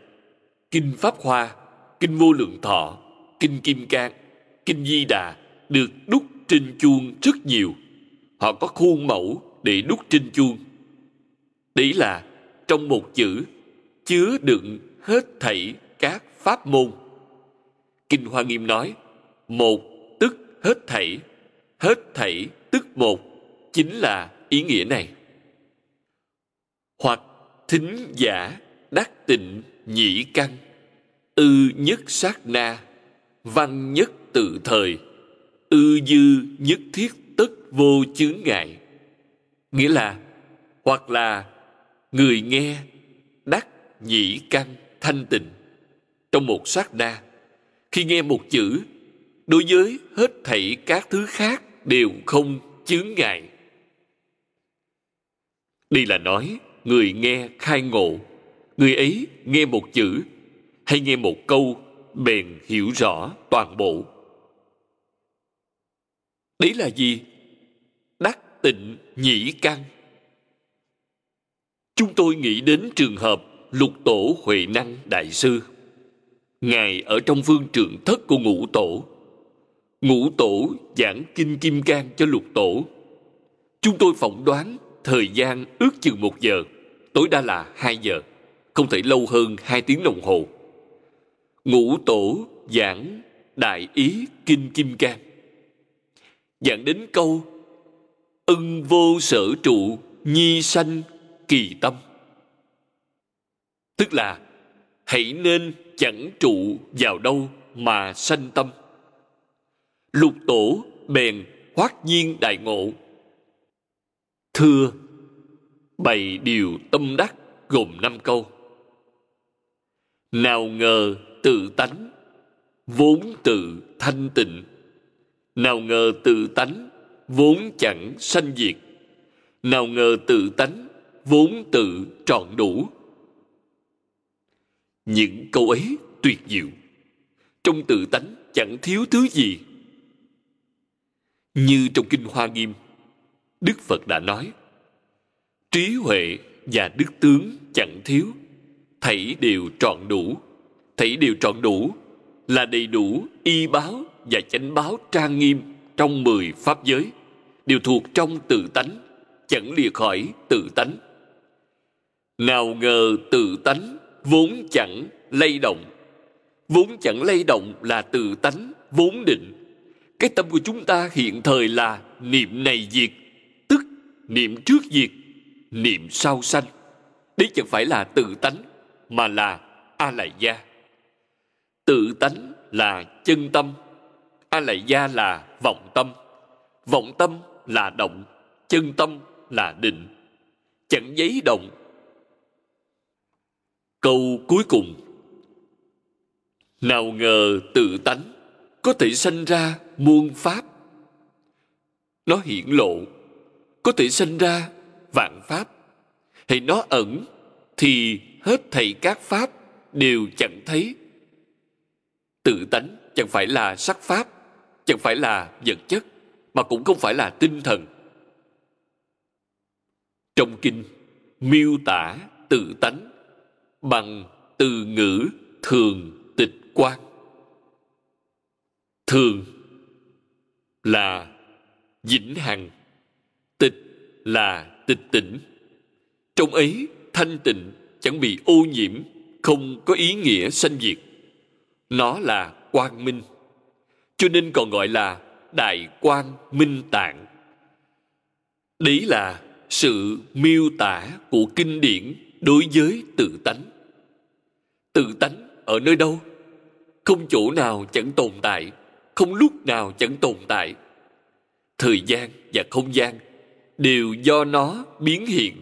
Kinh Pháp Hoa, Kinh Vô Lượng Thọ, Kinh Kim Cang, Kinh Di Đà được đúc trên chuông rất nhiều. Họ có khuôn mẫu để đúc trên chuông. Đấy là trong một chữ chứa đựng hết thảy các pháp môn. Kinh Hoa Nghiêm nói, một tức hết thảy, hết thảy tức một, chính là ý nghĩa này. Hoặc thính giả đắc tịnh nhĩ căn, ư nhất sát na, văn nhất tự thời, ư dư nhất thiết tất vô chướng ngại. Nghĩa là, hoặc là người nghe đắc nhĩ căn thanh tịnh. Trong một sát na khi nghe một chữ đối với hết thảy các thứ khác đều không chướng ngại. Đây là nói người nghe khai ngộ. Người ấy nghe một chữ hay nghe một câu bèn hiểu rõ toàn bộ đấy là gì? Đắc tịnh nhĩ căn. Chúng tôi nghĩ đến trường hợp lục tổ huệ năng đại sư. Ngài ở trong vương trường thất của ngũ tổ. Ngũ tổ giảng kinh kim cang cho lục tổ. Chúng tôi phỏng đoán thời gian ước chừng một giờ, tối đa là hai giờ, không thể lâu hơn hai tiếng đồng hồ. Ngũ tổ giảng đại ý kinh kim cang giảng đến câu, ân vô sở trụ, nhi sanh kỳ tâm. Tức là, hãy nên chẳng trụ vào đâu mà sanh tâm. Lục tổ bèn hoát nhiên đại ngộ. Thưa, bày điều tâm đắc gồm năm câu. Nào ngờ tự tánh, vốn tự thanh tịnh nào ngờ tự tánh vốn chẳng sanh diệt. Nào ngờ tự tánh vốn tự trọn đủ. Những câu ấy tuyệt diệu. Trong tự tánh chẳng thiếu thứ gì. Như trong kinh hoa nghiêm, đức phật đã nói, trí huệ và đức tướng chẳng thiếu. Thảy đều trọn đủ. Thảy đều trọn đủ là đầy đủ y báo và chánh báo trang nghiêm trong mười pháp giới, đều thuộc trong tự tánh, chẳng lìa khỏi tự tánh. Nào ngờ tự tánh vốn chẳng lay động. Vốn chẳng lay động là tự tánh vốn định. Cái tâm của chúng ta hiện thời là niệm này diệt, tức niệm trước diệt, niệm sau sanh. Đấy chẳng phải là tự tánh, mà là a lại gia. Tự tánh là chân tâm a lại gia là vọng tâm. Vọng tâm là động, chân tâm là định. Chẳng giấy động. Câu cuối cùng. Nào ngờ tự tánh có thể sanh ra muôn pháp. Nó hiển lộ, có thể sanh ra vạn pháp. Hay nó ẩn thì hết thảy các pháp đều chẳng thấy. Tự tánh chẳng phải là sắc pháp chẳng phải là vật chất, mà cũng không phải là tinh thần. Trong kinh miêu tả tự tánh bằng từ ngữ thường tịch quan thường là vĩnh hằng, tịch là tịch tỉnh. Trong ấy, thanh tịnh chẳng bị ô nhiễm, không có ý nghĩa sanh diệt. Nó là quang minh cho nên còn gọi là đại quan minh tạng. Đấy là sự miêu tả của kinh điển đối với tự tánh. Tự tánh ở nơi đâu? Không chỗ nào chẳng tồn tại, không lúc nào chẳng tồn tại. Thời gian và không gian đều do nó biến hiện.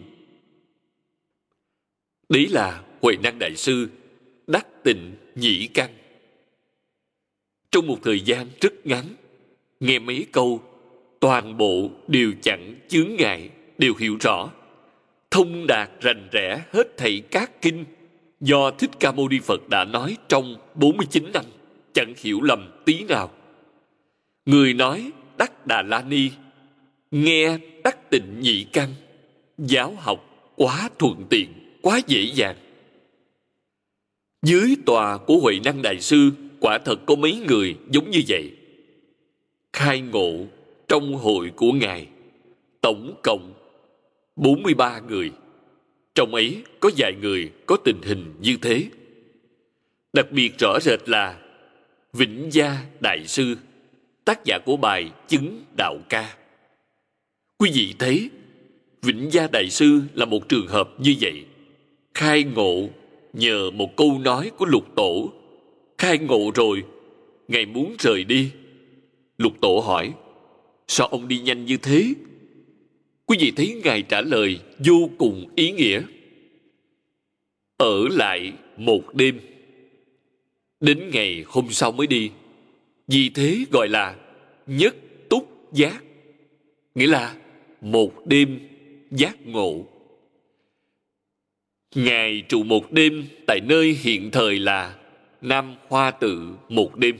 Đấy là huệ năng đại sư đắc tịnh nhĩ căn trong một thời gian rất ngắn nghe mấy câu toàn bộ đều chẳng chướng ngại đều hiểu rõ thông đạt rành rẽ hết thảy các kinh do Thích Ca Mâu Ni Phật đã nói trong 49 năm, chẳng hiểu lầm tí nào. Người nói Đắc Đà La Ni, nghe Đắc Tịnh Nhị Căn, giáo học quá thuận tiện, quá dễ dàng. Dưới tòa của Huệ Năng Đại Sư, quả thật có mấy người giống như vậy. Khai ngộ trong hội của Ngài, tổng cộng 43 người. Trong ấy có vài người có tình hình như thế. Đặc biệt rõ rệt là Vĩnh Gia Đại Sư, tác giả của bài Chứng Đạo Ca. Quý vị thấy, Vĩnh Gia Đại Sư là một trường hợp như vậy. Khai ngộ nhờ một câu nói của lục tổ. Khai ngộ rồi, Ngài muốn rời đi. Lục tổ hỏi, sao ông đi nhanh như thế? Quý vị thấy Ngài trả lời vô cùng ý nghĩa. Ở lại một đêm. Đến ngày hôm sau mới đi. Vì thế gọi là nhất túc giác. Nghĩa là một đêm giác ngộ. Ngài trụ một đêm tại nơi hiện thời là Nam Hoa Tự một đêm.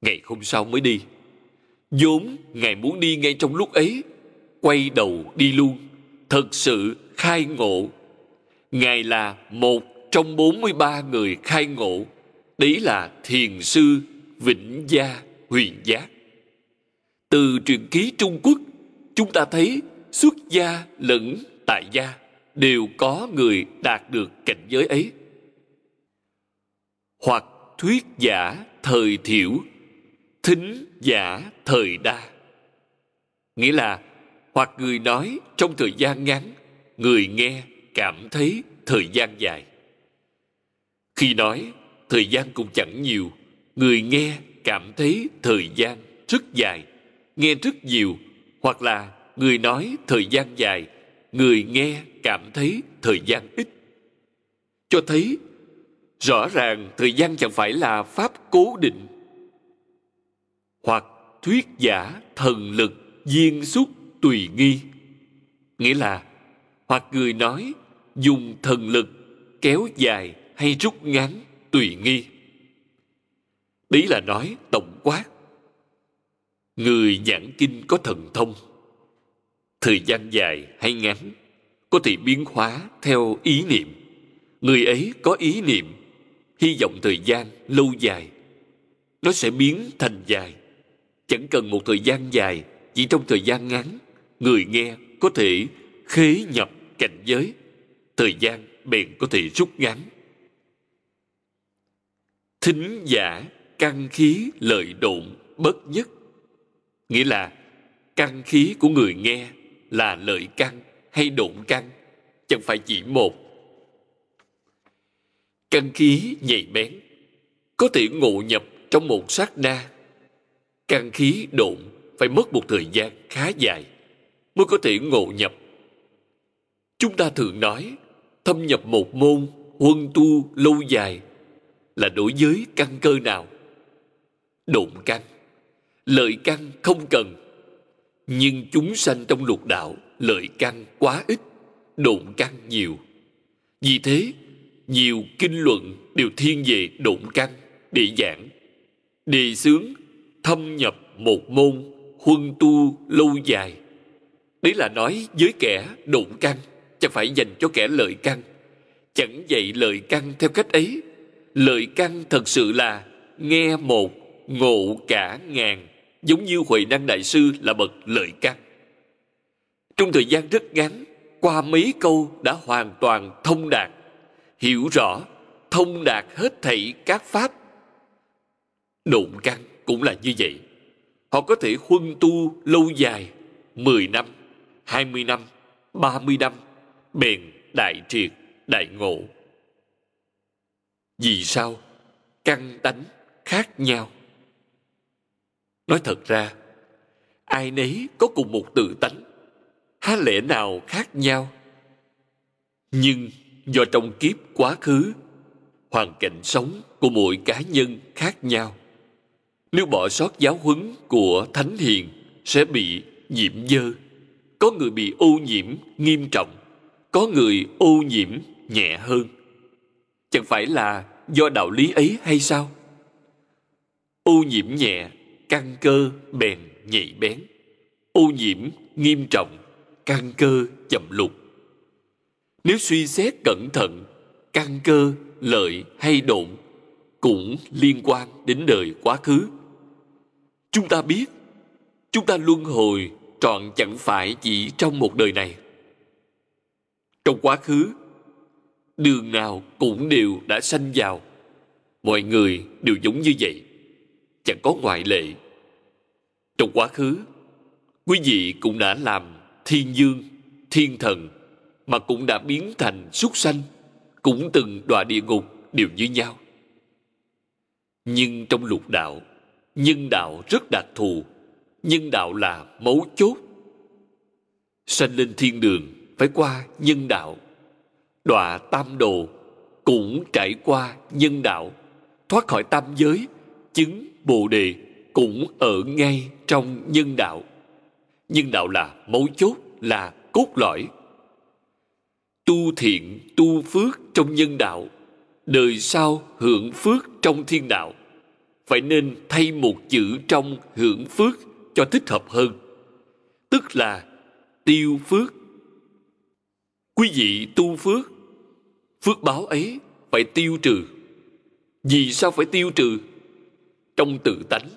Ngày hôm sau mới đi. Vốn ngài muốn đi ngay trong lúc ấy, quay đầu đi luôn, thật sự khai ngộ. Ngài là một trong 43 người khai ngộ, đấy là thiền sư vĩnh gia huyền giác từ truyền ký trung quốc, chúng ta thấy xuất gia lẫn tại gia đều có người đạt được cảnh giới ấy hoặc thuyết giả thời thiểu, thính giả thời đa. Nghĩa là, hoặc người nói trong thời gian ngắn, người nghe, cảm thấy thời gian dài. Khi nói, thời gian cũng chẳng nhiều, người nghe, cảm thấy thời gian rất dài, nghe rất nhiều, hoặc là người nói thời gian dài, người nghe, cảm thấy thời gian ít. Cho thấy rõ ràng thời gian chẳng phải là pháp cố định. Hoặc thuyết giả thần lực viên xúc tùy nghi. Nghĩa là, hoặc người nói dùng thần lực kéo dài hay rút ngắn tùy nghi. Đấy là nói tổng quát. Người giảng kinh có thần thông. Thời gian dài hay ngắn có thể biến hóa theo ý niệm. Người ấy có ý niệm hy vọng thời gian lâu dài, nó sẽ biến thành dài. Chẳng cần một thời gian dài, chỉ trong thời gian ngắn, người nghe có thể khế nhập cảnh giới. Thời gian bèn có thể rút ngắn. Thính giả căn khí lợi độn bất nhất. Nghĩa là căn khí của người nghe là lợi căn hay độn căn. Chẳng phải chỉ một căn khí nhạy bén, có thể ngộ nhập trong một sát na. Căn khí độn phải mất một thời gian khá dài mới có thể ngộ nhập. Chúng ta thường nói, thâm nhập một môn, huân tu lâu dài là đối với căn cơ nào? Độn căn, lợi căn không cần, nhưng chúng sanh trong lục đạo lợi căn quá ít, độn căn nhiều. Vì thế nhiều kinh luận đều thiên về độn căn để giảng. Đề xướng, thâm nhập một môn, huân tu lâu dài. Đấy là nói với kẻ độn căn, chẳng phải dành cho kẻ lợi căn. Chẳng dạy lợi căn theo cách ấy. Lợi căn thật sự là nghe một, ngộ cả ngàn, giống như huệ năng đại sư là bậc lợi căn. Trong thời gian rất ngắn, qua mấy câu đã hoàn toàn thông đạt hiểu rõ, thông đạt hết thảy các pháp. Độn căn cũng là như vậy. Họ có thể huân tu lâu dài 10 năm 20 năm 30 năm, bền đại triệt, đại ngộ. Vì sao căn tánh khác nhau? Nói thật ra, ai nấy có cùng một tự tánh, há lẽ nào khác nhau? Nhưng do trong kiếp quá khứ, hoàn cảnh sống của mỗi cá nhân khác nhau. Nếu bỏ sót giáo huấn của thánh hiền, sẽ bị nhiễm dơ. Có người bị ô nhiễm nghiêm trọng, có người ô nhiễm nhẹ hơn. Chẳng phải là do đạo lý ấy hay sao? Ô nhiễm nhẹ, căn cơ bèn nhạy bén. Ô nhiễm nghiêm trọng, căn cơ chậm lục nếu suy xét cẩn thận, căn cơ, lợi hay độn cũng liên quan đến đời quá khứ. Chúng ta biết, chúng ta luân hồi trọn chẳng phải chỉ trong một đời này. Trong quá khứ, đường nào cũng đều đã sanh vào. Mọi người đều giống như vậy, chẳng có ngoại lệ. Trong quá khứ, quý vị cũng đã làm thiên dương, thiên thần mà cũng đã biến thành súc sanh, cũng từng đọa địa ngục đều như nhau. Nhưng trong lục đạo, nhân đạo rất đặc thù, nhân đạo là mấu chốt. Sanh lên thiên đường phải qua nhân đạo, đọa tam đồ cũng trải qua nhân đạo, thoát khỏi tam giới, chứng bồ đề cũng ở ngay trong nhân đạo. Nhân đạo là mấu chốt, là cốt lõi tu thiện, tu phước trong nhân đạo, đời sau hưởng phước trong thiên đạo. Phải nên thay một chữ trong hưởng phước cho thích hợp hơn, tức là tiêu phước. Quý vị tu phước phước báo ấy phải tiêu trừ. Vì sao phải tiêu trừ? Trong tự tánh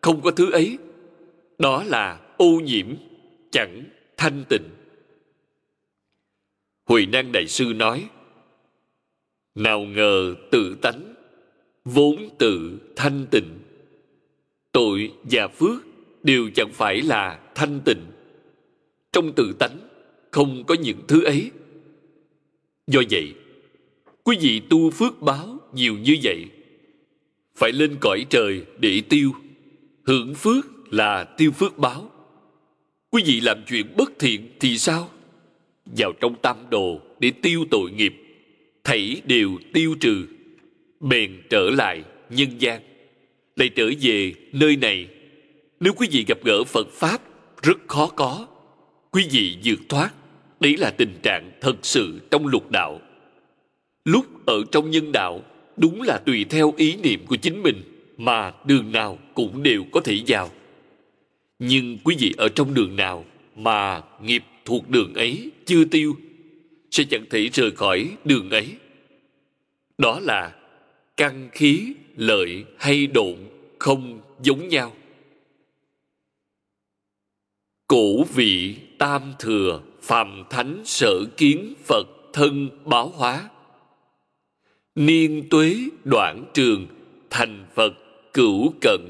không có thứ ấy, đó là ô nhiễm chẳng thanh tịnh huệ năng đại sư nói, nào ngờ tự tánh, vốn tự thanh tịnh. Tội và phước đều chẳng phải là thanh tịnh. Trong tự tánh không có những thứ ấy. Do vậy, quý vị tu phước báo nhiều như vậy, phải lên cõi trời để tiêu. Hưởng phước là tiêu phước báo. Quý vị làm chuyện bất thiện thì sao? Vào trong tam đồ để tiêu tội nghiệp, thảy đều tiêu trừ, bèn trở lại nhân gian. Lại trở về nơi này. Nếu quý vị gặp gỡ phật pháp, rất khó có. Quý vị vượt thoát. Đấy là tình trạng thật sự trong lục đạo. Lúc ở trong nhân đạo, đúng là tùy theo ý niệm của chính mình mà đường nào cũng đều có thể vào. Nhưng quý vị ở trong đường nào mà nghiệp thuộc đường ấy chưa tiêu. Sẽ chẳng thể rời khỏi đường ấy. Đó là căn khí, lợi hay độn không giống nhau. Cổ vị tam thừa, phàm thánh sở kiến phật thân báo hóa. Niên tuế đoạn trường, thành phật cửu cận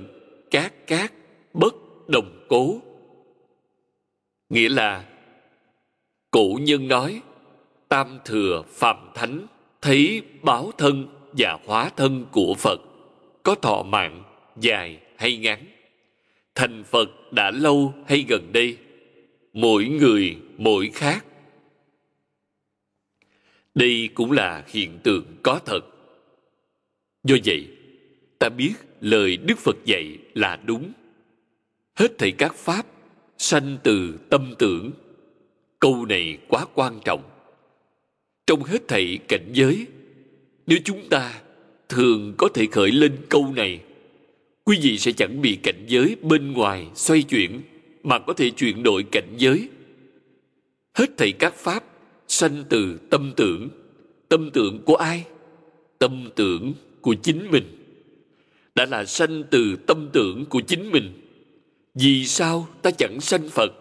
cát cát bất đồng cố. Nghĩa là cổ nhân nói, tam thừa phạm thánh, thấy báo thân và hóa thân của phật, có thọ mạng dài hay ngắn. Thành phật đã lâu hay gần đây? Mỗi người mỗi khác. Đây cũng là hiện tượng có thật. Do vậy, ta biết lời đức phật dạy là đúng. Hết thảy các pháp sanh từ tâm tưởng câu này quá quan trọng. Trong hết thảy cảnh giới, nếu chúng ta thường có thể khởi lên câu này, quý vị sẽ chẳng bị cảnh giới bên ngoài xoay chuyển mà có thể chuyển đổi cảnh giới. Hết thảy các pháp sanh từ tâm tưởng. Tâm tưởng của ai? Tâm tưởng của chính mình. Đã là sanh từ tâm tưởng của chính mình, vì sao ta chẳng sanh phật?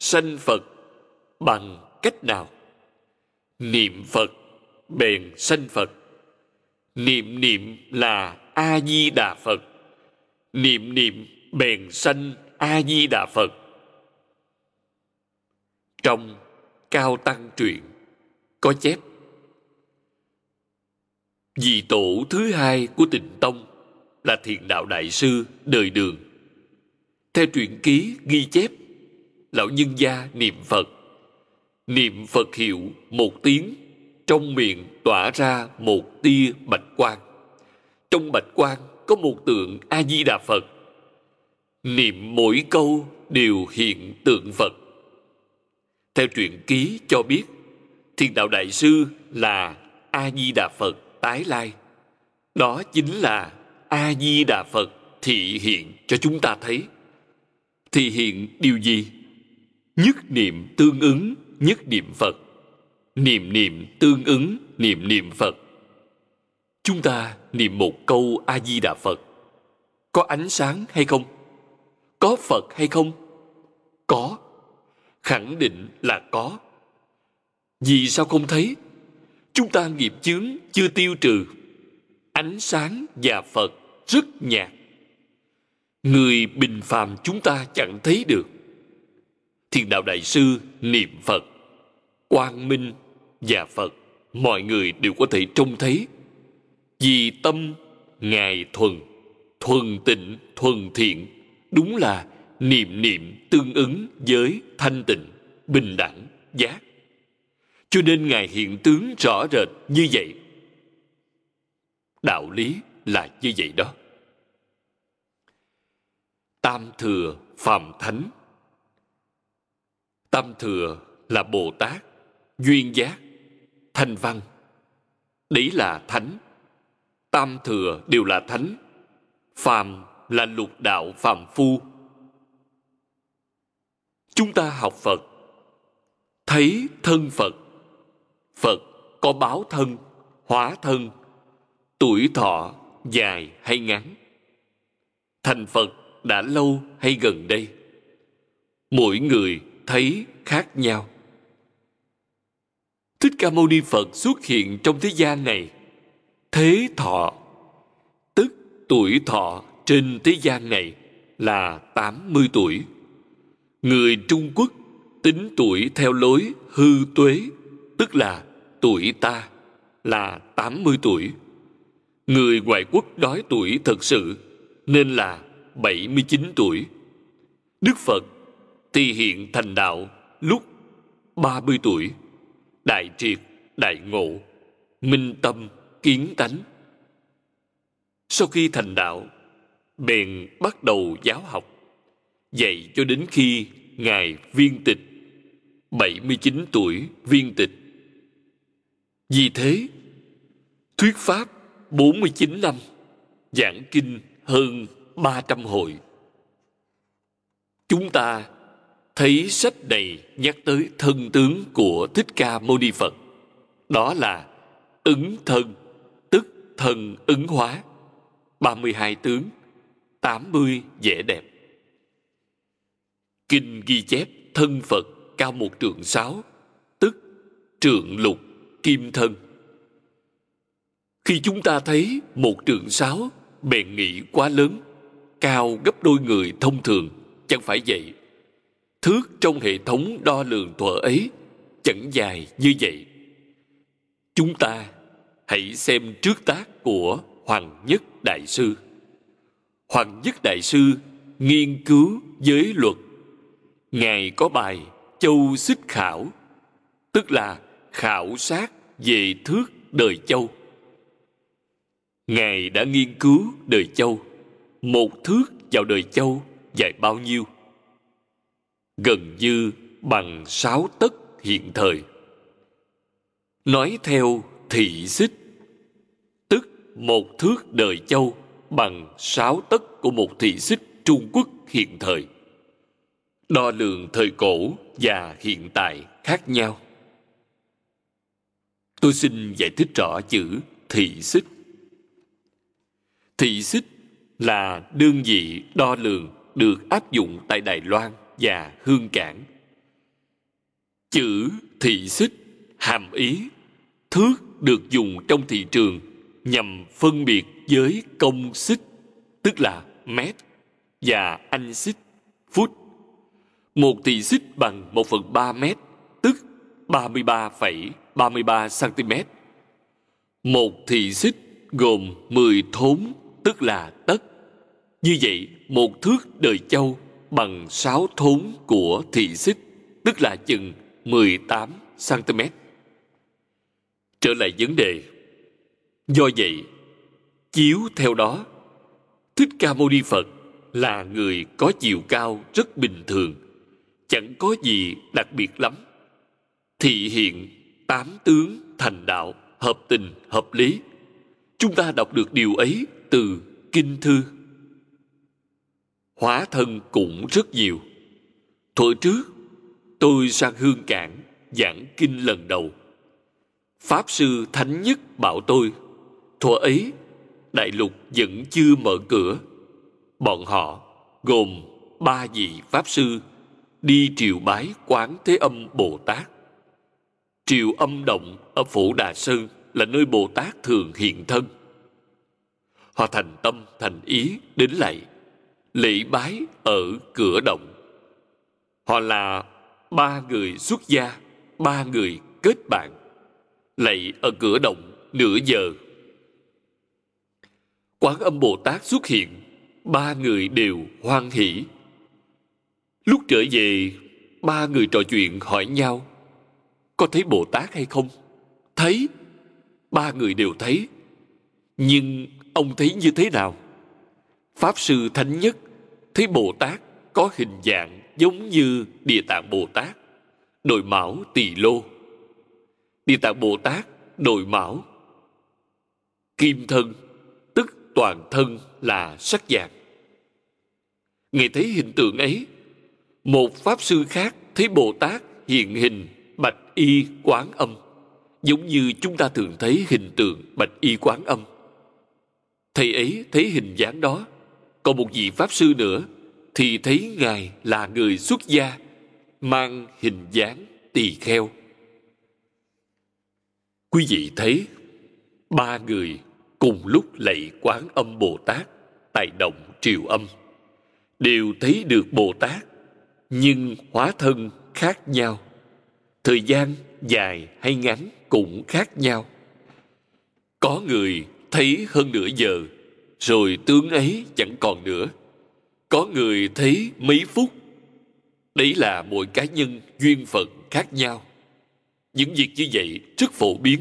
Sanh phật bằng cách nào? Niệm phật, bền sanh phật. Niệm niệm là a di đà phật. Niệm niệm bèn sanh a di đà phật. Trong cao tăng truyện có chép, vì tổ thứ hai của tịnh tông là thiền đạo đại sư đời đường. Theo truyện ký ghi chép, lão nhân gia niệm phật niệm phật hiệu một tiếng, trong miệng tỏa ra một tia bạch quang. Trong bạch quang có một tượng a di đà phật. Niệm mỗi câu đều hiện tượng phật. Theo truyện ký cho biết, thiên đạo đại sư là a di đà phật tái lai. Đó chính là a di đà phật thị hiện cho chúng ta thấy. Thị hiện điều gì? Nhất niệm tương ứng nhất niệm phật. Niệm niệm tương ứng, niệm niệm phật. Chúng ta niệm một câu a di đà phật. Có ánh sáng hay không? Có phật hay không? Có. Khẳng định là có. Vì sao không thấy? Chúng ta nghiệp chướng chưa tiêu trừ. Ánh sáng và phật rất nhạt. Người bình phàm chúng ta chẳng thấy được thiền đạo đại sư, niệm phật, quang minh và phật, mọi người đều có thể trông thấy. Vì tâm, ngài thuần thuần tịnh, thuần thiện, đúng là niệm niệm tương ứng với thanh tịnh, bình đẳng, giác. Cho nên ngài hiện tướng rõ rệt như vậy. Đạo lý là như vậy đó. Tam thừa phàm thánh tam thừa là bồ tát, duyên giác, thanh văn. Đấy là thánh. Tam thừa đều là thánh. Phàm là lục đạo phàm phu. Chúng ta học phật, thấy thân phật. Phật có báo thân, hóa thân, tuổi thọ dài hay ngắn. Thành phật đã lâu hay gần đây? Mỗi người thấy khác nhau thích ca mâu ni phật xuất hiện trong thế gian này thế thọ tức tuổi thọ trên thế gian này là 80 tuổi. Người Trung Quốc tính tuổi theo lối hư tuế, tức là tuổi ta là 80 tuổi. Người ngoại quốc đói tuổi thật sự nên là 79 tuổi. Đức Phật thì hiện thành đạo lúc 30 tuổi. Đại triệt, đại ngộ, minh tâm, kiến tánh. Sau khi thành đạo, bèn bắt đầu giáo học, dạy cho đến khi Ngài viên tịch, 79 tuổi viên tịch. Vì thế, thuyết pháp 49 năm, giảng kinh hơn 300 hội. Chúng ta thấy sách này nhắc tới thân tướng của Thích Ca Mâu Ni Phật. Đó là ứng thân, tức thần ứng hóa. 32 tướng, 80 vẻ đẹp. kinh ghi chép thân phật cao một trượng sáu tức trượng lục kim thân khi chúng ta thấy một trượng sáu bèn nghĩ quá lớn cao gấp đôi người thông thường chẳng phải vậy thước trong hệ thống đo lường thuở ấy chẳng dài như vậy. Chúng ta hãy xem trước tác của hoàng nhất đại sư. Hoàng nhất đại sư nghiên cứu giới luật. Ngài có bài châu xích khảo, tức là khảo sát về thước đời châu. Ngài đã nghiên cứu đời châu. Một thước vào đời châu dài bao nhiêu? Gần như bằng sáu tấc hiện thời. Nói theo thị xích, tức một thước đời châu bằng sáu tấc của một thị xích trung quốc hiện thời. Đo lường thời cổ và hiện tại khác nhau. Tôi xin giải thích rõ chữ thị xích. Thị xích là đơn vị đo lường được áp dụng tại đài loan và hương cản chữ thị xích hàm ý thước được dùng trong thị trường nhằm phân biệt với công xích tức là mét và anh xích phút. Một thị xích bằng 1 phần 3 mét tức 33,33 cm một thị xích gồm 10 thốn tức là tất. Như vậy một thước đời châu bằng 6 thốn của thị xích, tức là chừng 18 cm trở lại vấn đề. Do vậy, chiếu theo đó, thích ca mâu ni phật là người có chiều cao rất bình thường, chẳng có gì đặc biệt lắm. Thị hiện tám tướng thành đạo hợp tình, hợp lý. Chúng ta đọc được điều ấy từ kinh thư hóa thân cũng rất nhiều. Thuở trước, tôi sang hương cảng giảng kinh lần đầu. Pháp sư thánh nhất bảo tôi, thuở ấy, đại lục vẫn chưa mở cửa. Bọn họ gồm ba vị pháp sư đi triều bái quán thế âm bồ tát. Triều âm động ở phủ đà sơn là nơi bồ tát thường hiện thân. Họ thành tâm, thành ý đến lạy lễ bái ở cửa động. Họ là ba người xuất gia, ba người kết bạn. Lạy ở cửa động nửa giờ. Quán âm bồ tát xuất hiện, ba người đều hoan hỷ. Lúc trở về, ba người trò chuyện hỏi nhau, có thấy bồ tát hay không? Thấy. Ba người đều thấy. Nhưng ông thấy như thế nào? Pháp sư thánh nhất thấy bồ tát có hình dạng giống như địa tạng bồ tát đội mão tỳ lô. Địa tạng bồ tát đội mão kim thân, tức toàn thân là sắc vàng. Nghe thấy hình tượng ấy, một pháp sư khác thấy bồ tát hiện hình bạch y quán âm, giống như chúng ta thường thấy hình tượng bạch y quán âm. Thầy ấy thấy hình dáng đó còn một vị pháp sư nữa, thì thấy ngài là người xuất gia, mang hình dáng tỳ kheo. Quý vị thấy, ba người cùng lúc lạy quán âm bồ tát tại động triều âm. Đều thấy được bồ tát, nhưng hóa thân khác nhau. Thời gian dài hay ngắn cũng khác nhau. Có người thấy hơn nửa giờ rồi tướng ấy chẳng còn nữa. Có người thấy mấy phút. Đấy là mỗi cá nhân, duyên phận khác nhau. Những việc như vậy rất phổ biến.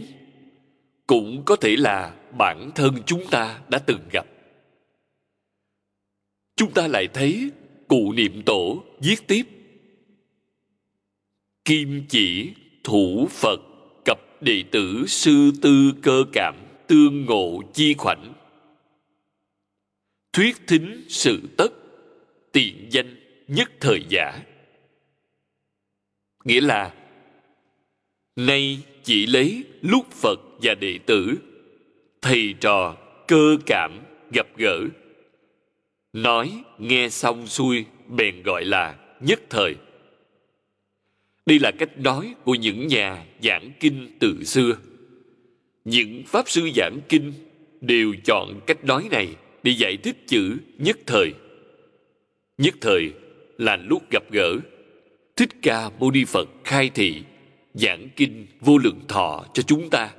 Cũng có thể là bản thân chúng ta đã từng gặp. Chúng ta lại thấy cụ niệm tổ viết tiếp. Kim chỉ thủ phật, cập đệ tử sư tư cơ cảm, tương ngộ chi khoảnh thuyết thính sự tất, tiện danh nhất thời giả. Nghĩa là, nay chỉ lấy lúc phật và đệ tử, thầy trò cơ cảm gặp gỡ. Nói nghe xong xuôi, bèn gọi là nhất thời. Đây là cách nói của những nhà giảng kinh từ xưa. Những pháp sư giảng kinh đều chọn cách nói này để giải thích chữ nhất thời. Nhất thời là lúc gặp gỡ. Thích ca mâu ni phật khai thị, giảng kinh vô lượng thọ cho chúng ta.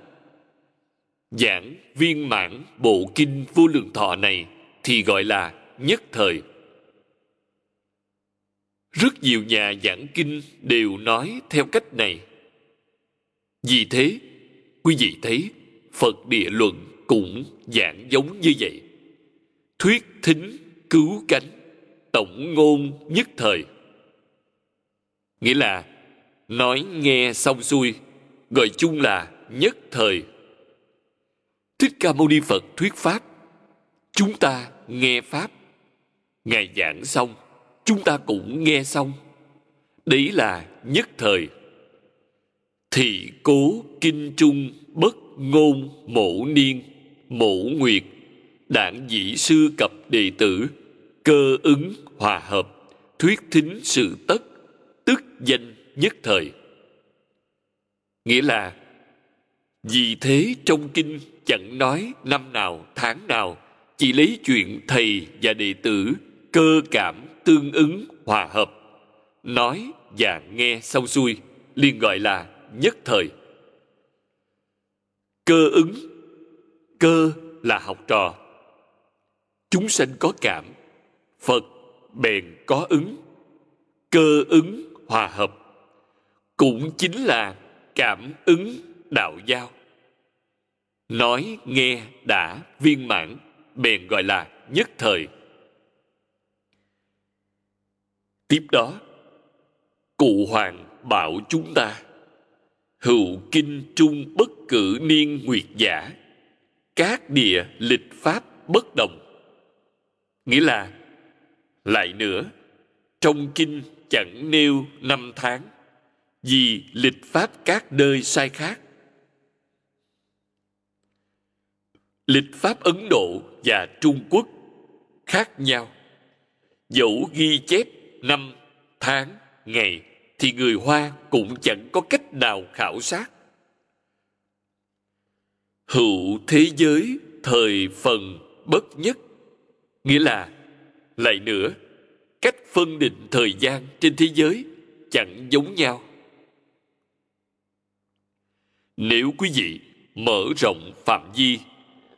Giảng viên mãn bộ kinh vô lượng thọ này thì gọi là nhất thời. Rất nhiều nhà giảng kinh đều nói theo cách này. Vì thế, quý vị thấy phật địa luận cũng giảng giống như vậy thuyết thính cứu cánh, tổng ngôn nhất thời. Nghĩa là, nói nghe xong xuôi, gọi chung là nhất thời. Thích ca mâu ni phật thuyết pháp, chúng ta nghe pháp. Ngài giảng xong, chúng ta cũng nghe xong. Đấy là nhất thời. Thị cố kinh trung bất ngôn mổ niên, mổ nguyệt đảng dĩ sư cập đệ tử, cơ ứng hòa hợp, thuyết thính sự tất, tức danh nhất thời. Nghĩa là, vì thế trong kinh chẳng nói năm nào tháng nào, chỉ lấy chuyện thầy và đệ tử cơ cảm tương ứng hòa hợp, nói và nghe xong xuôi, liền gọi là nhất thời. Cơ ứng, cơ là học trò chúng sanh có cảm, phật bèn có ứng, cơ ứng hòa hợp, cũng chính là cảm ứng đạo giao. Nói nghe đã viên mãn, bèn gọi là nhất thời. Tiếp đó, cụ hoàng bảo chúng ta, hữu kinh trung bất cử niên nguyệt giả, các địa lịch pháp bất đồng nghĩa là, lại nữa, trong kinh chẳng nêu năm tháng, vì lịch pháp các nơi sai khác. Lịch pháp ấn độ và trung quốc khác nhau. Dẫu ghi chép năm tháng, ngày, thì người hoa cũng chẳng có cách nào khảo sát. Hữu thế giới thời phần bất nhất nghĩa là, lại nữa, cách phân định thời gian trên thế giới chẳng giống nhau. Nếu quý vị mở rộng phạm vi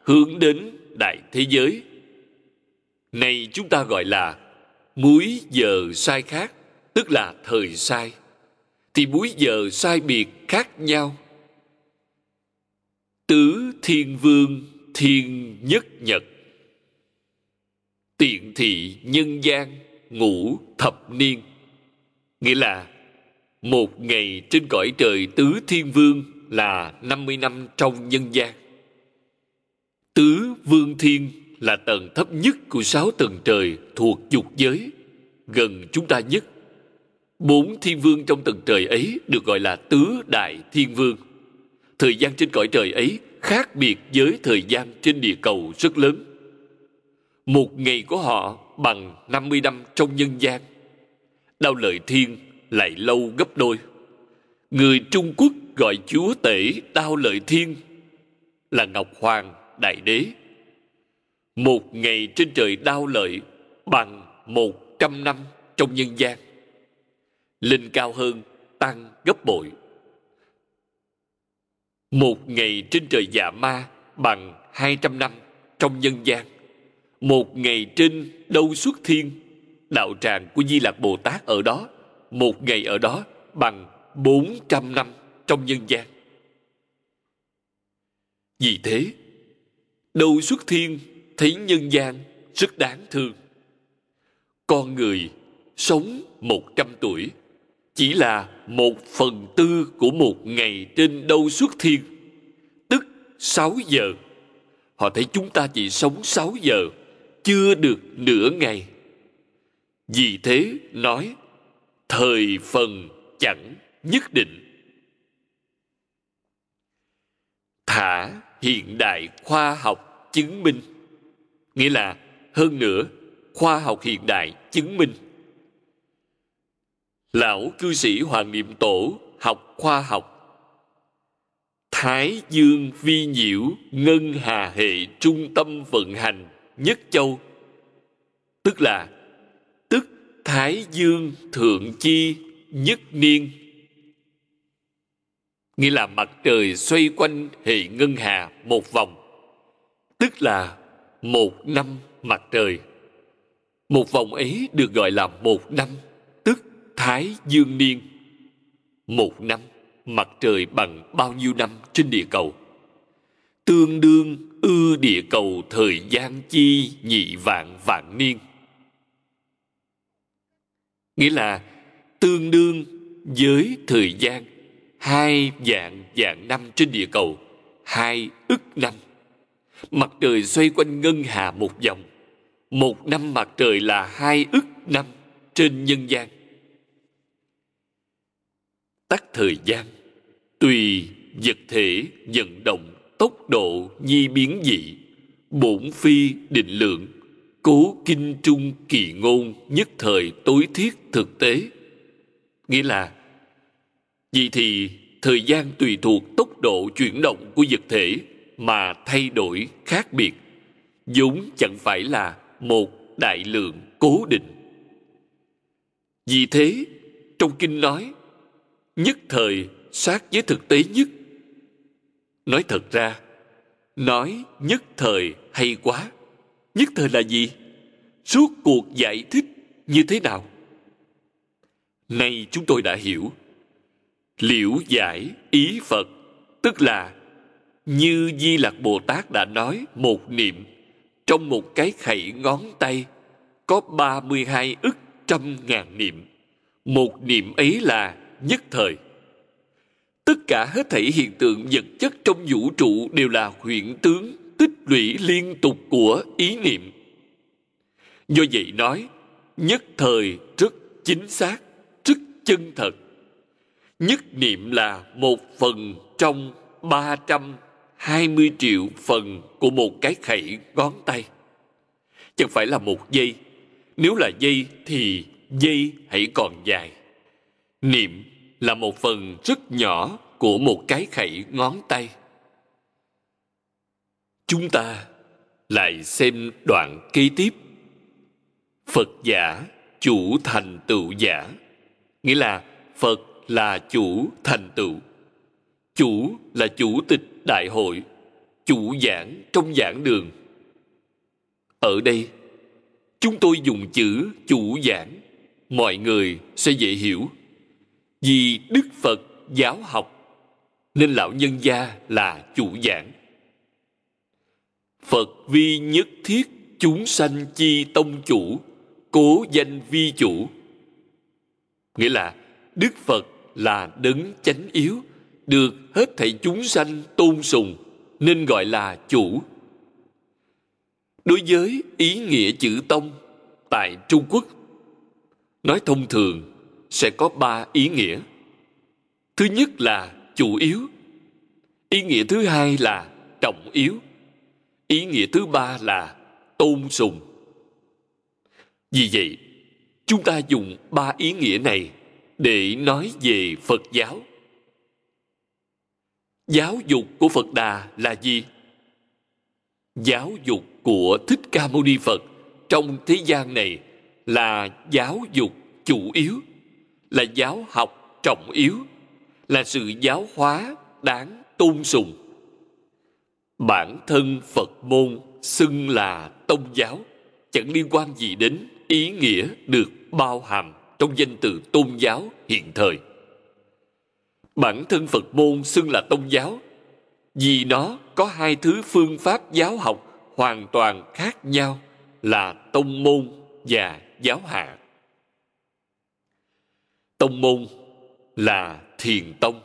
hướng đến đại thế giới, này chúng ta gọi là múi giờ sai khác, tức là thời sai, thì múi giờ sai biệt khác nhau. Tứ thiên vương thiên nhất nhật tiện thị nhân gian ngũ thập niên nghĩa là một ngày trên cõi trời tứ thiên vương là 50 năm trong nhân gian. Tứ vương thiên là tầng thấp nhất của sáu tầng trời thuộc dục giới, gần chúng ta nhất. Bốn thiên vương trong tầng trời ấy được gọi là tứ đại thiên vương. Thời gian trên cõi trời ấy khác biệt với thời gian trên địa cầu rất lớn. Một ngày của họ bằng 50 năm trong nhân gian. Đao lợi thiên lại lâu gấp đôi. Người Trung Quốc gọi chúa tể Đao lợi thiên là Ngọc Hoàng Đại Đế. Một ngày trên trời đao lợi bằng một trăm năm trong nhân gian. Linh cao hơn, tăng gấp bội. Một ngày trên trời dạ ma bằng hai trăm năm trong nhân gian. Một ngày trên đâu xuất thiên, đạo tràng của Di Lạc Bồ Tát ở đó, một ngày ở đó bằng bốn trăm năm trong nhân gian. Vì thế, đâu xuất thiên thấy nhân gian rất đáng thương. Con người sống một trăm tuổi chỉ là một phần tư của một ngày trên đâu xuất thiên, tức sáu giờ. Họ thấy chúng ta chỉ sống sáu giờ, chưa được nửa ngày. Vì thế nói, thời phần chẳng nhất định. Thả hiện đại khoa học chứng minh. Nghĩa là hơn nữa, khoa học hiện đại chứng minh lão cư sĩ hoàng niệm tổ học khoa học thái dương vi nhiễu ngân hà hệ trung tâm vận hành nhất châu, tức là tức thái dương thượng chi nhất niên. Nghĩa là mặt trời xoay quanh hệ ngân hà một vòng, tức là một năm mặt trời. Một vòng ấy được gọi là một năm, tức thái dương niên. Một năm mặt trời bằng bao nhiêu năm trên địa cầu? Tương đương ư địa cầu thời gian chi nhị vạn vạn niên. Nghĩa là tương đương với thời gian hai vạn vạn năm trên địa cầu, hai ức năm. Mặt trời xoay quanh ngân hà một vòng, một năm mặt trời là hai ức năm trên nhân gian. Tắt thời gian, tùy vật thể vận động tốc độ nhi biến dị, bổn phi định lượng, cố kinh trung kỳ ngôn nhất thời tối thiết thực tế. Nghĩa là, vì thì thời gian tùy thuộc tốc độ chuyển động của vật thể mà thay đổi khác biệt, vốn chẳng phải là một đại lượng cố định. Vì thế, trong kinh nói, nhất thời sát với thực tế nhất nói thật ra, nói nhất thời hay quá. Nhất thời là gì? Suốt cuộc giải thích như thế nào? Nay chúng tôi đã hiểu. Liễu giải ý phật, tức là như di lặc bồ tát đã nói một niệm, trong một cái khẩy ngón tay có ba mươi hai ức trăm ngàn niệm. Một niệm ấy là nhất thời tất cả hết thảy hiện tượng vật chất trong vũ trụ đều là huyện tướng, tích lũy liên tục của ý niệm. Do vậy nói, nhất thời rất chính xác, rất chân thật. Nhất niệm là một phần trong ba trăm hai mươi triệu phần của một cái khẩy ngón tay. Chẳng phải là một giây. Nếu là giây thì giây hãy còn dài. Niệm là một phần rất nhỏ của một cái khẩy ngón tay. Chúng ta lại xem đoạn kế tiếp. Phật giả chủ thành tựu giả, nghĩa là phật là chủ thành tựu. Chủ là chủ tịch đại hội, chủ giảng trong giảng đường. Ở đây, chúng tôi dùng chữ chủ giảng, mọi người sẽ dễ hiểu vì đức phật giáo học, nên lão nhân gia là chủ giảng. Phật vi nhất thiết chúng sanh chi tông chủ, cố danh vi chủ. Nghĩa là đức phật là đấng chánh yếu, được hết thảy chúng sanh tôn sùng, nên gọi là chủ. Đối với ý nghĩa chữ tông tại trung quốc, nói thông thường sẽ có ba ý nghĩa. Thứ nhất là chủ yếu. Ý nghĩa thứ hai là trọng yếu. Ý nghĩa thứ ba là tôn sùng. Vì vậy, chúng ta dùng ba ý nghĩa này để nói về phật giáo. Giáo dục của phật đà là gì? Giáo dục của thích ca mâu ni phật trong thế gian này là giáo dục chủ yếu là giáo học trọng yếu, là sự giáo hóa đáng tôn sùng. Bản thân phật môn xưng là tôn giáo, chẳng liên quan gì đến ý nghĩa được bao hàm trong danh từ tôn giáo hiện thời. Bản thân phật môn xưng là tôn giáo, vì nó có hai thứ phương pháp giáo học hoàn toàn khác nhau là tông môn và giáo hạ tông môn là thiền tông.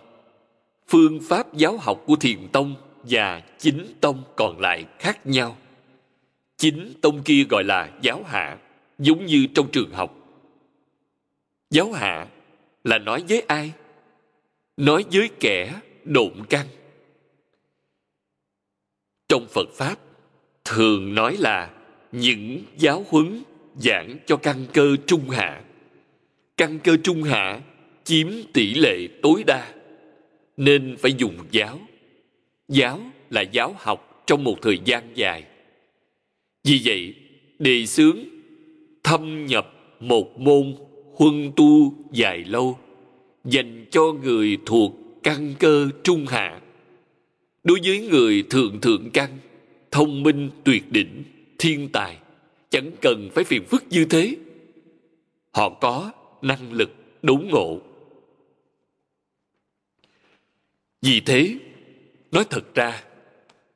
Phương pháp giáo học của thiền tông và chính tông còn lại khác nhau. Chính tông kia gọi là giáo hạ, giống như trong trường học. Giáo hạ là nói với ai? Nói với kẻ độn căn. Trong phật pháp, thường nói là những giáo huấn giảng cho căn cơ trung hạ căn cơ trung hạ chiếm tỷ lệ tối đa. Nên phải dùng giáo. Giáo là giáo học trong một thời gian dài. Vì vậy, đề xướng thâm nhập một môn huân tu dài lâu dành cho người thuộc căn cơ trung hạ. Đối với người thượng thượng căn, thông minh, tuyệt đỉnh, thiên tài, chẳng cần phải phiền phức như thế. Họ có năng lực đấu ngộ. Vì thế, nói thật ra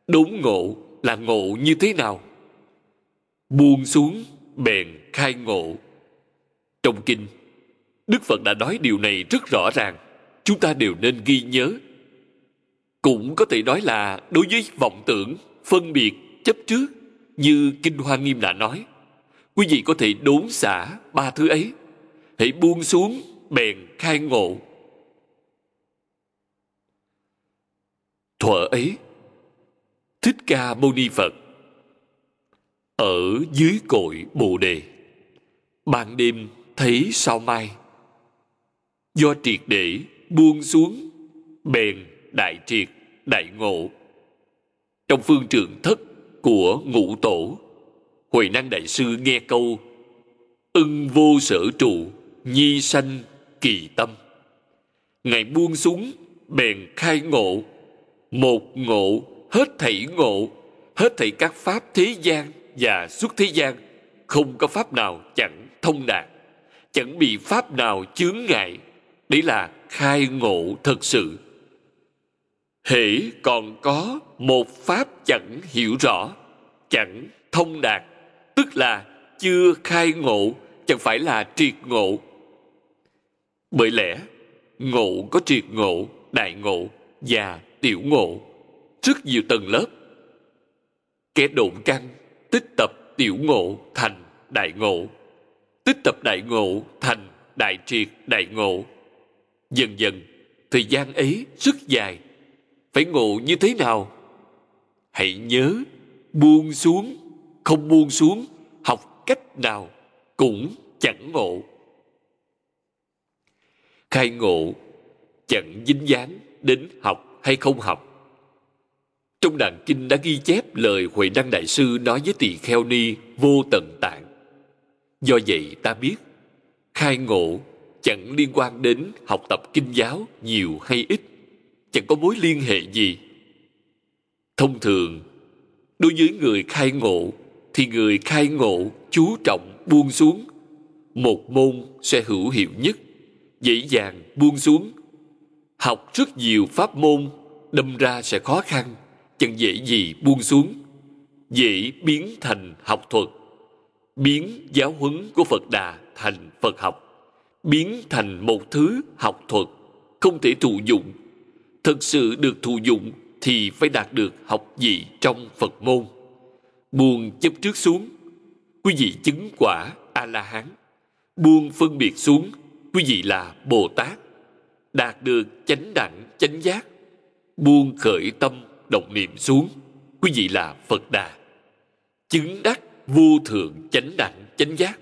đấu ngộ là ngộ như thế nào? Buông xuống bèn khai ngộ. Trong kinh, đức phật đã nói điều này rất rõ ràng, chúng ta đều nên ghi nhớ. Cũng có thể nói là đối với vọng tưởng, phân biệt, chấp trước, như kinh hoa nghiêm đã nói, quý vị có thể đốn xả ba thứ ấy hãy buông xuống bèn khai ngộ. Thuở ấy, thích ca mâu ni phật ở dưới cội bồ đề. Ban đêm thấy sao mai, do triệt để buông xuống bèn đại triệt, đại ngộ. Trong phương trường thất của ngũ tổ, huệ năng đại sư nghe câu, ưng vô sở trụ nhi sanh kỳ tâm. Ngài buông xuống, bèn khai ngộ. Một ngộ, hết thảy ngộ, hết thảy các pháp thế gian và xuất thế gian, không có pháp nào chẳng thông đạt, chẳng bị pháp nào chướng ngại. Đấy là khai ngộ thật sự. Hễ còn có một pháp chẳng hiểu rõ, chẳng thông đạt, tức là chưa khai ngộ, chẳng phải là triệt ngộ bởi lẽ, ngộ có triệt ngộ, đại ngộ và tiểu ngộ rất nhiều tầng lớp. Kẻ độn căn tích tập tiểu ngộ thành đại ngộ, tích tập đại ngộ thành đại triệt đại ngộ. Dần dần, thời gian ấy rất dài. Phải ngộ như thế nào? Hãy nhớ, buông xuống, không buông xuống, học cách nào cũng chẳng ngộ khai ngộ chẳng dính dáng đến học hay không học trong đàn kinh đã ghi chép lời Huệ đăng Đại Sư nói với tỳ kheo ni vô tận tạng. Do vậy ta biết, khai ngộ chẳng liên quan đến học tập kinh giáo nhiều hay ít, chẳng có mối liên hệ gì. Thông thường, đối với người khai ngộ, thì người khai ngộ chú trọng buông xuống. Một môn sẽ hữu hiệu nhất, dễ dàng buông xuống. Học rất nhiều pháp môn, đâm ra sẽ khó khăn chẳng dễ gì buông xuống. Dễ biến thành học thuật. Biến giáo huấn của phật đà thành phật học. Biến thành một thứ học thuật không thể thụ dụng. Thực sự được thụ dụng thì phải đạt được học vị trong phật môn. Buông chấp trước xuống. Quý vị chứng quả a la hán buông phân biệt xuống quý vị là bồ tát, đạt được chánh đẳng, chánh giác, buông khởi tâm, động niệm xuống. Quý vị là phật đà, chứng đắc vô thượng chánh đẳng, chánh giác.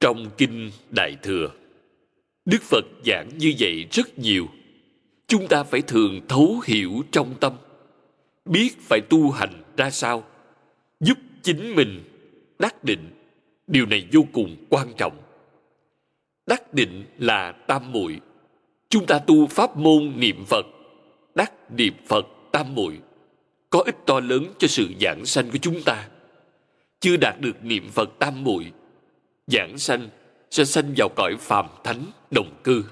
Trong kinh đại thừa, đức phật giảng như vậy rất nhiều. Chúng ta phải thường thấu hiểu trong tâm, biết phải tu hành ra sao, giúp chính mình đắc định điều này vô cùng quan trọng. Đắc định là tam muội. Chúng ta tu pháp môn niệm phật, đắc niệm phật tam muội, có ích to lớn cho sự giảng sanh của chúng ta. Chưa đạt được niệm phật tam muội, giảng sanh sẽ sanh vào cõi phàm thánh, đồng cư.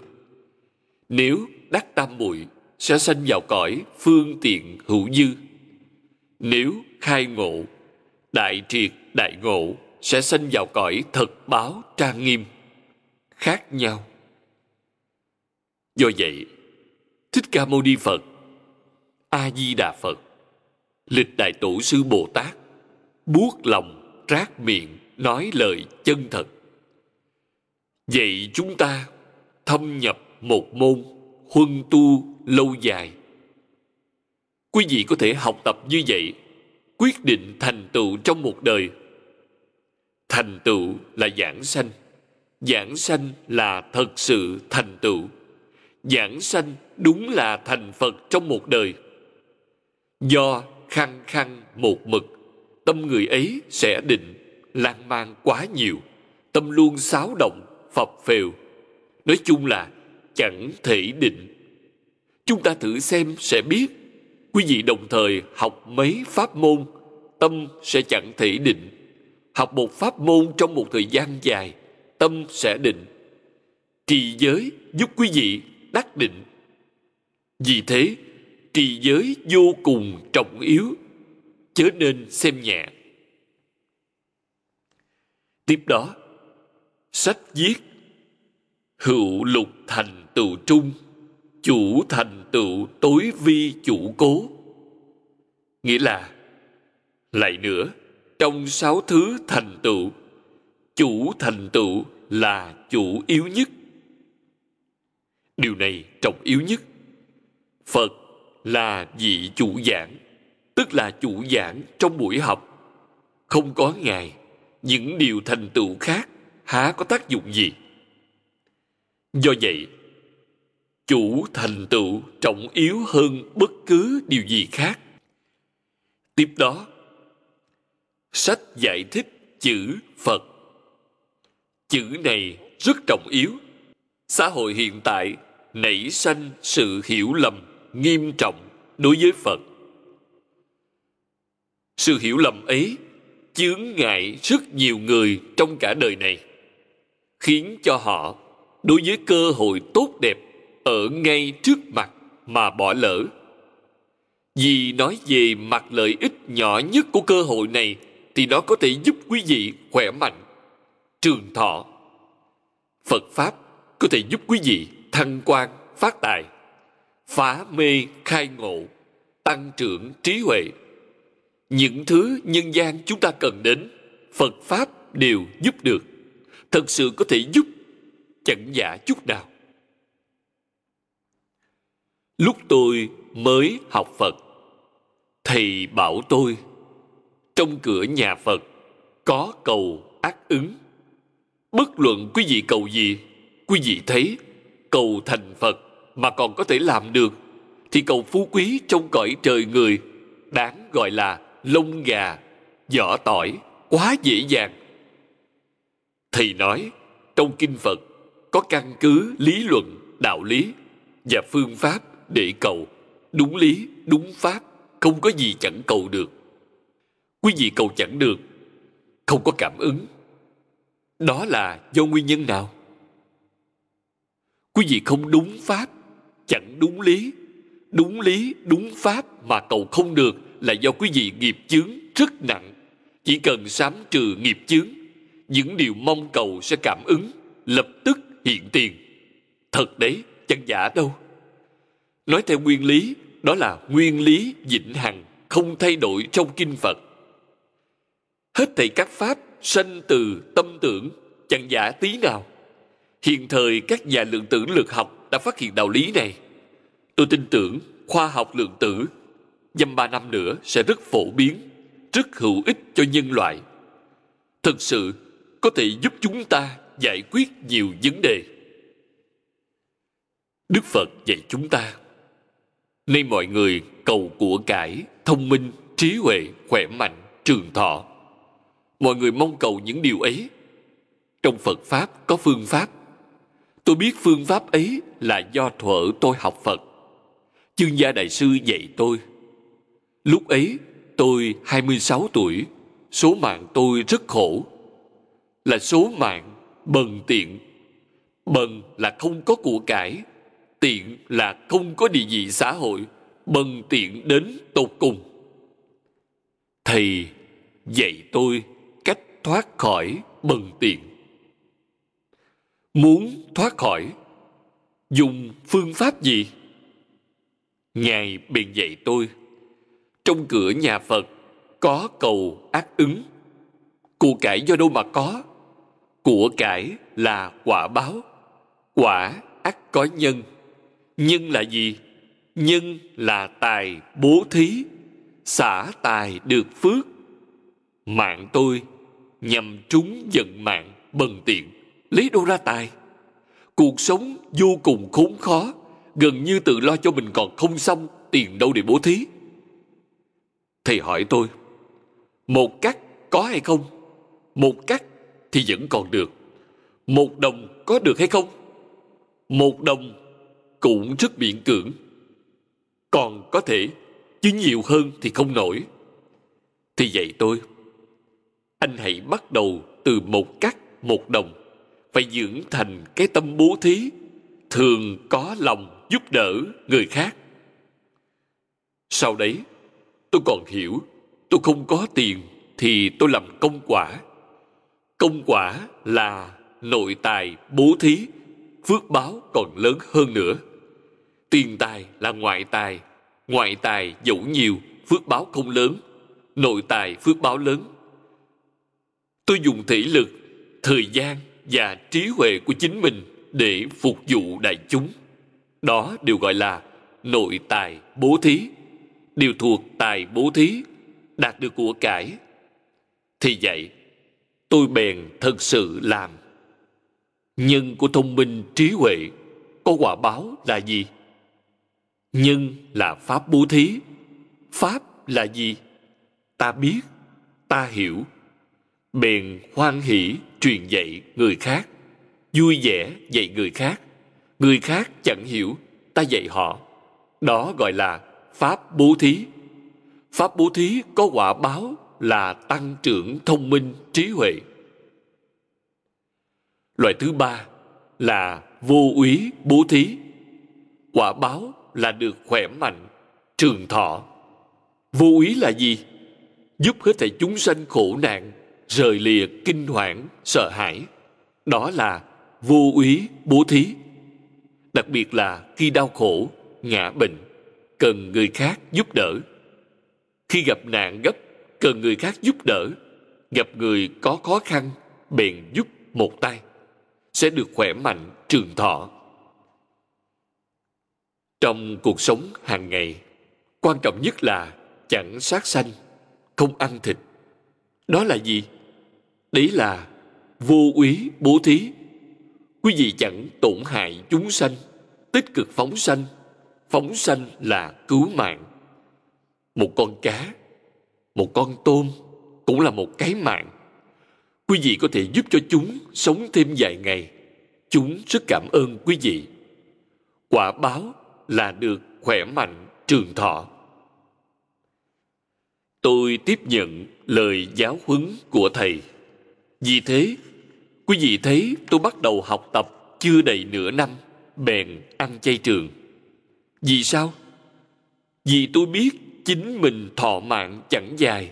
Nếu đắc tam muội sẽ sanh vào cõi phương tiện hữu dư. Nếu khai ngộ, đại triệt đại ngộ sẽ sanh vào cõi thật báo trang nghiêm khác nhau Do vậy, Thích Ca Mâu Ni Phật, A Di Đà Phật, Lịch Đại Tổ sư Bồ Tát buốt lòng, rát miệng, nói lời chân thật. Vậy chúng ta thâm nhập một môn huân tu lâu dài. Quý vị có thể học tập như vậy, quyết định thành tựu trong một đời thành tựu là giảng sanh. Giảng sanh là thật sự thành tựu. Giảng sanh đúng là thành phật trong một đời. Do khăng khăng một mực, tâm người ấy sẽ định, lan man quá nhiều, tâm luôn xáo động, phập phều nói chung là chẳng thể định. Chúng ta thử xem sẽ biết. Quý vị đồng thời học mấy pháp môn, tâm sẽ chẳng thể định học một pháp môn trong một thời gian dài, tâm sẽ định. Trì giới giúp quý vị đắc định. Vì thế, trì giới vô cùng trọng yếu. Chớ nên xem nhẹ. Tiếp đó, sách viết. Hữu lục thành tựu trung, chủ thành tựu tối vi chủ cố. Nghĩa là, lại nữa trong sáu thứ thành tựu, chủ thành tựu là chủ yếu nhất. Điều này trọng yếu nhất. Phật là vị chủ giảng, tức là chủ giảng trong buổi học. Không có ngài, những điều thành tựu khác há có tác dụng gì? Do vậy, chủ thành tựu trọng yếu hơn bất cứ điều gì khác. Tiếp đó sách giải thích chữ phật. Chữ này rất trọng yếu. Xã hội hiện tại nảy sanh sự hiểu lầm nghiêm trọng đối với phật. Sự hiểu lầm ấy chướng ngại rất nhiều người trong cả đời này, khiến cho họ đối với cơ hội tốt đẹp ở ngay trước mặt mà bỏ lỡ. Vì nói về mặt lợi ích nhỏ nhất của cơ hội này thì nó có thể giúp quý vị khỏe mạnh, trường thọ. Phật pháp có thể giúp quý vị thăng quan, phát tài. Phá mê khai ngộ, tăng trưởng trí huệ. Những thứ nhân gian chúng ta cần đến, phật pháp đều giúp được. Thật sự có thể giúp, chẳng giả chút nào. Lúc tôi mới học phật, thầy bảo tôi trong cửa nhà phật, có cầu ác ứng. Bất luận quý vị cầu gì, quý vị thấy cầu thành phật mà còn có thể làm được, thì cầu phú quý trong cõi trời người, đáng gọi là lông gà, vỏ tỏi, quá dễ dàng. Thầy nói, trong kinh phật có căn cứ lý luận, đạo lý và phương pháp để cầu. Đúng lý, đúng pháp, không có gì chẳng cầu được quý vị cầu chẳng được không có cảm ứng. Đó là do nguyên nhân nào? Quý vị không đúng pháp, chẳng đúng lý. Đúng lý, đúng pháp mà cầu không được là do quý vị nghiệp chướng rất nặng. Chỉ cần sám trừ nghiệp chướng, những điều mong cầu sẽ cảm ứng, lập tức hiện tiền. Thật đấy, chẳng giả đâu. Nói theo nguyên lý, đó là nguyên lý vĩnh hằng, không thay đổi trong kinh phật hết thảy các pháp sanh từ tâm tưởng, chẳng giả tí nào. Hiện thời các nhà lượng tử lực học đã phát hiện đạo lý này. Tôi tin tưởng khoa học lượng tử, dăm ba năm nữa sẽ rất phổ biến, rất hữu ích cho nhân loại. Thực sự có thể giúp chúng ta giải quyết nhiều vấn đề. Đức phật dạy chúng ta, nay mọi người cầu của cải thông minh, trí huệ, khỏe mạnh, trường thọ mọi người mong cầu những điều ấy. Trong phật pháp có phương pháp. Tôi biết phương pháp ấy là do thuở tôi học phật. Chương gia đại sư dạy tôi. Lúc ấy, tôi 26 tuổi. Số mạng tôi rất khổ. Là số mạng bần tiện. Bần là không có của cải, tiện là không có địa vị xã hội, bần tiện đến tột cùng. Thầy dạy tôi thoát khỏi bần tiện. Muốn thoát khỏi, dùng phương pháp gì? Ngài bèn dạy tôi. Trong cửa nhà phật có cầu ác ứng. Của cải do đâu mà có? Của cải là quả báo. Quả ắt có nhân. Nhân là gì? Nhân là tài bố thí, xả tài được phước. Mạng tôi nhằm trúng giận mạng, bần tiện, lấy đâu ra tài. Cuộc sống vô cùng khốn khó, gần như tự lo cho mình còn không xong tiền đâu để bố thí. Thầy hỏi tôi, một cắt có hay không? Một cắt thì vẫn còn được. Một đồng có được hay không? Một đồng cũng rất miễn cưỡng. Còn có thể chứ nhiều hơn thì không nổi. Thì vậy tôi anh hãy bắt đầu từ một cắt, một đồng. Phải dưỡng thành cái tâm bố thí. Thường có lòng giúp đỡ người khác. Sau đấy, tôi còn hiểu, tôi không có tiền thì tôi làm công quả. Công quả là nội tài bố thí, phước báo còn lớn hơn nữa. Tiền tài là ngoại tài ngoại tài dẫu nhiều, phước báo không lớn. Nội tài phước báo lớn tôi dùng thể lực, thời gian và trí huệ của chính mình để phục vụ đại chúng. Đó đều gọi là nội tài bố thí. Đều thuộc tài bố thí đạt được của cải. Thì vậy, tôi bèn thật sự làm. Nhân của thông minh trí huệ có quả báo là gì? Nhân là pháp bố thí. Pháp là gì? Ta biết, ta hiểu bèn hoan hỷ truyền dạy người khác. Vui vẻ dạy người khác. Người khác chẳng hiểu, ta dạy họ. Đó gọi là pháp bố thí. Pháp bố thí có quả báo là tăng trưởng thông minh trí huệ. Loại thứ ba là vô úy bố thí. Quả báo là được khỏe mạnh, trường thọ. Vô úy là gì? Giúp hết thảy chúng sanh khổ nạn rời lìa kinh hoảng, sợ hãi. Đó là vô úy bố thí, đặc biệt là khi đau khổ, ngã bệnh, cần người khác giúp đỡ. Khi gặp nạn gấp, cần người khác giúp đỡ. Gặp người có khó khăn, bèn giúp một tay, sẽ được khỏe mạnh, trường thọ. Trong cuộc sống hàng ngày, quan trọng nhất là chẳng sát sanh, không ăn thịt đó là gì? Đấy là vô úy bố thí. Quý vị chẳng tổn hại chúng sanh, tích cực phóng sanh. Phóng sanh là cứu mạng. Một con cá, một con tôm cũng là một cái mạng. Quý vị có thể giúp cho chúng sống thêm vài ngày. Chúng rất cảm ơn quý vị. Quả báo là được khỏe mạnh trường thọ tôi tiếp nhận lời giáo huấn của thầy. Vì thế, quý vị thấy tôi bắt đầu học tập chưa đầy nửa năm, bèn ăn chay trường. Vì sao? Vì tôi biết chính mình thọ mạng chẳng dài.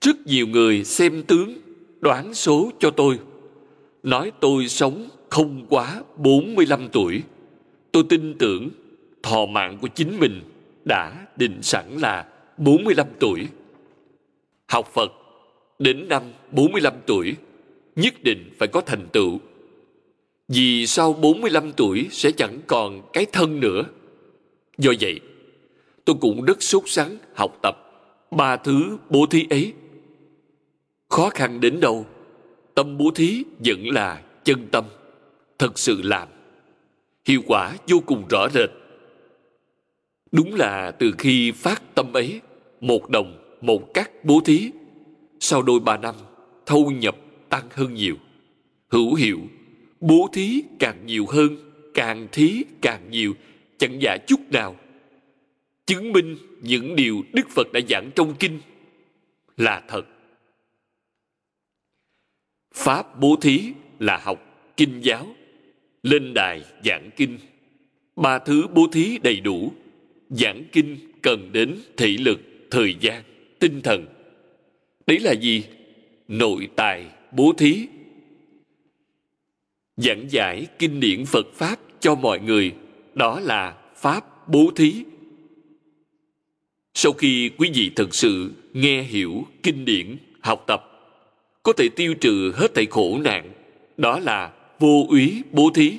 Rất nhiều người xem tướng, đoán số cho tôi. Nói tôi sống không quá 45 tuổi. Tôi tin tưởng thọ mạng của chính mình đã định sẵn là 45 tuổi. Học Phật đến năm 45 tuổi nhất định phải có thành tựu. Vì sau 45 tuổi sẽ chẳng còn cái thân nữa. Do vậy, tôi cũng rất sốt sắng học tập ba thứ bố thí ấy. Khó khăn đến đâu, tâm bố thí vẫn là chân tâm thật sự làm hiệu quả vô cùng rõ rệt đúng là từ khi phát tâm ấy một đồng một cắt bố thí. Sau đôi ba năm, thâu nhập tăng hơn nhiều. Hữu hiệu, bố thí càng nhiều hơn, càng thí càng nhiều, chẳng giả chút nào. Chứng minh những điều đức phật đã giảng trong kinh là thật. Pháp bố thí là học kinh giáo, lên đài giảng kinh. Ba thứ bố thí đầy đủ, giảng kinh cần đến thị lực, thời gian tinh thần. Đấy là gì? Nội tài bố thí. Giảng giải kinh điển phật pháp cho mọi người, đó là pháp bố thí. Sau khi quý vị thực sự nghe hiểu kinh điển học tập, có thể tiêu trừ hết thảy khổ nạn, đó là vô úy bố thí.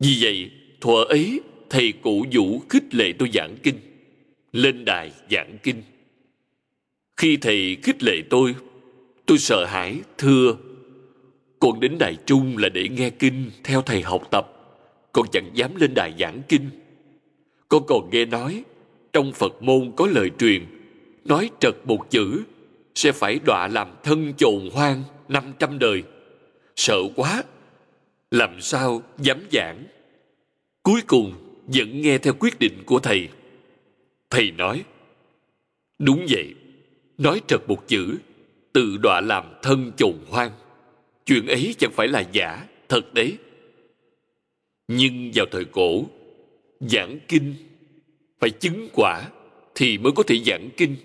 Vì vậy, thuở ấy, thầy cụ vũ khích lệ tôi giảng kinh lên đài giảng kinh. Khi thầy khích lệ tôi tôi sợ hãi, thưa, con đến đài chung là để nghe kinh theo thầy học tập, con chẳng dám lên đài giảng kinh. Con còn nghe nói, trong phật môn có lời truyền, nói trật một chữ, sẽ phải đọa làm thân chồn hoang năm trăm đời. Sợ quá, làm sao dám giảng? Cuối cùng vẫn nghe theo quyết định của thầy thầy nói, đúng vậy, nói trật một chữ tự đọa làm thân chồn hoang. Chuyện ấy chẳng phải là giả, thật đấy. Nhưng vào thời cổ, giảng kinh phải chứng quả thì mới có thể giảng kinh.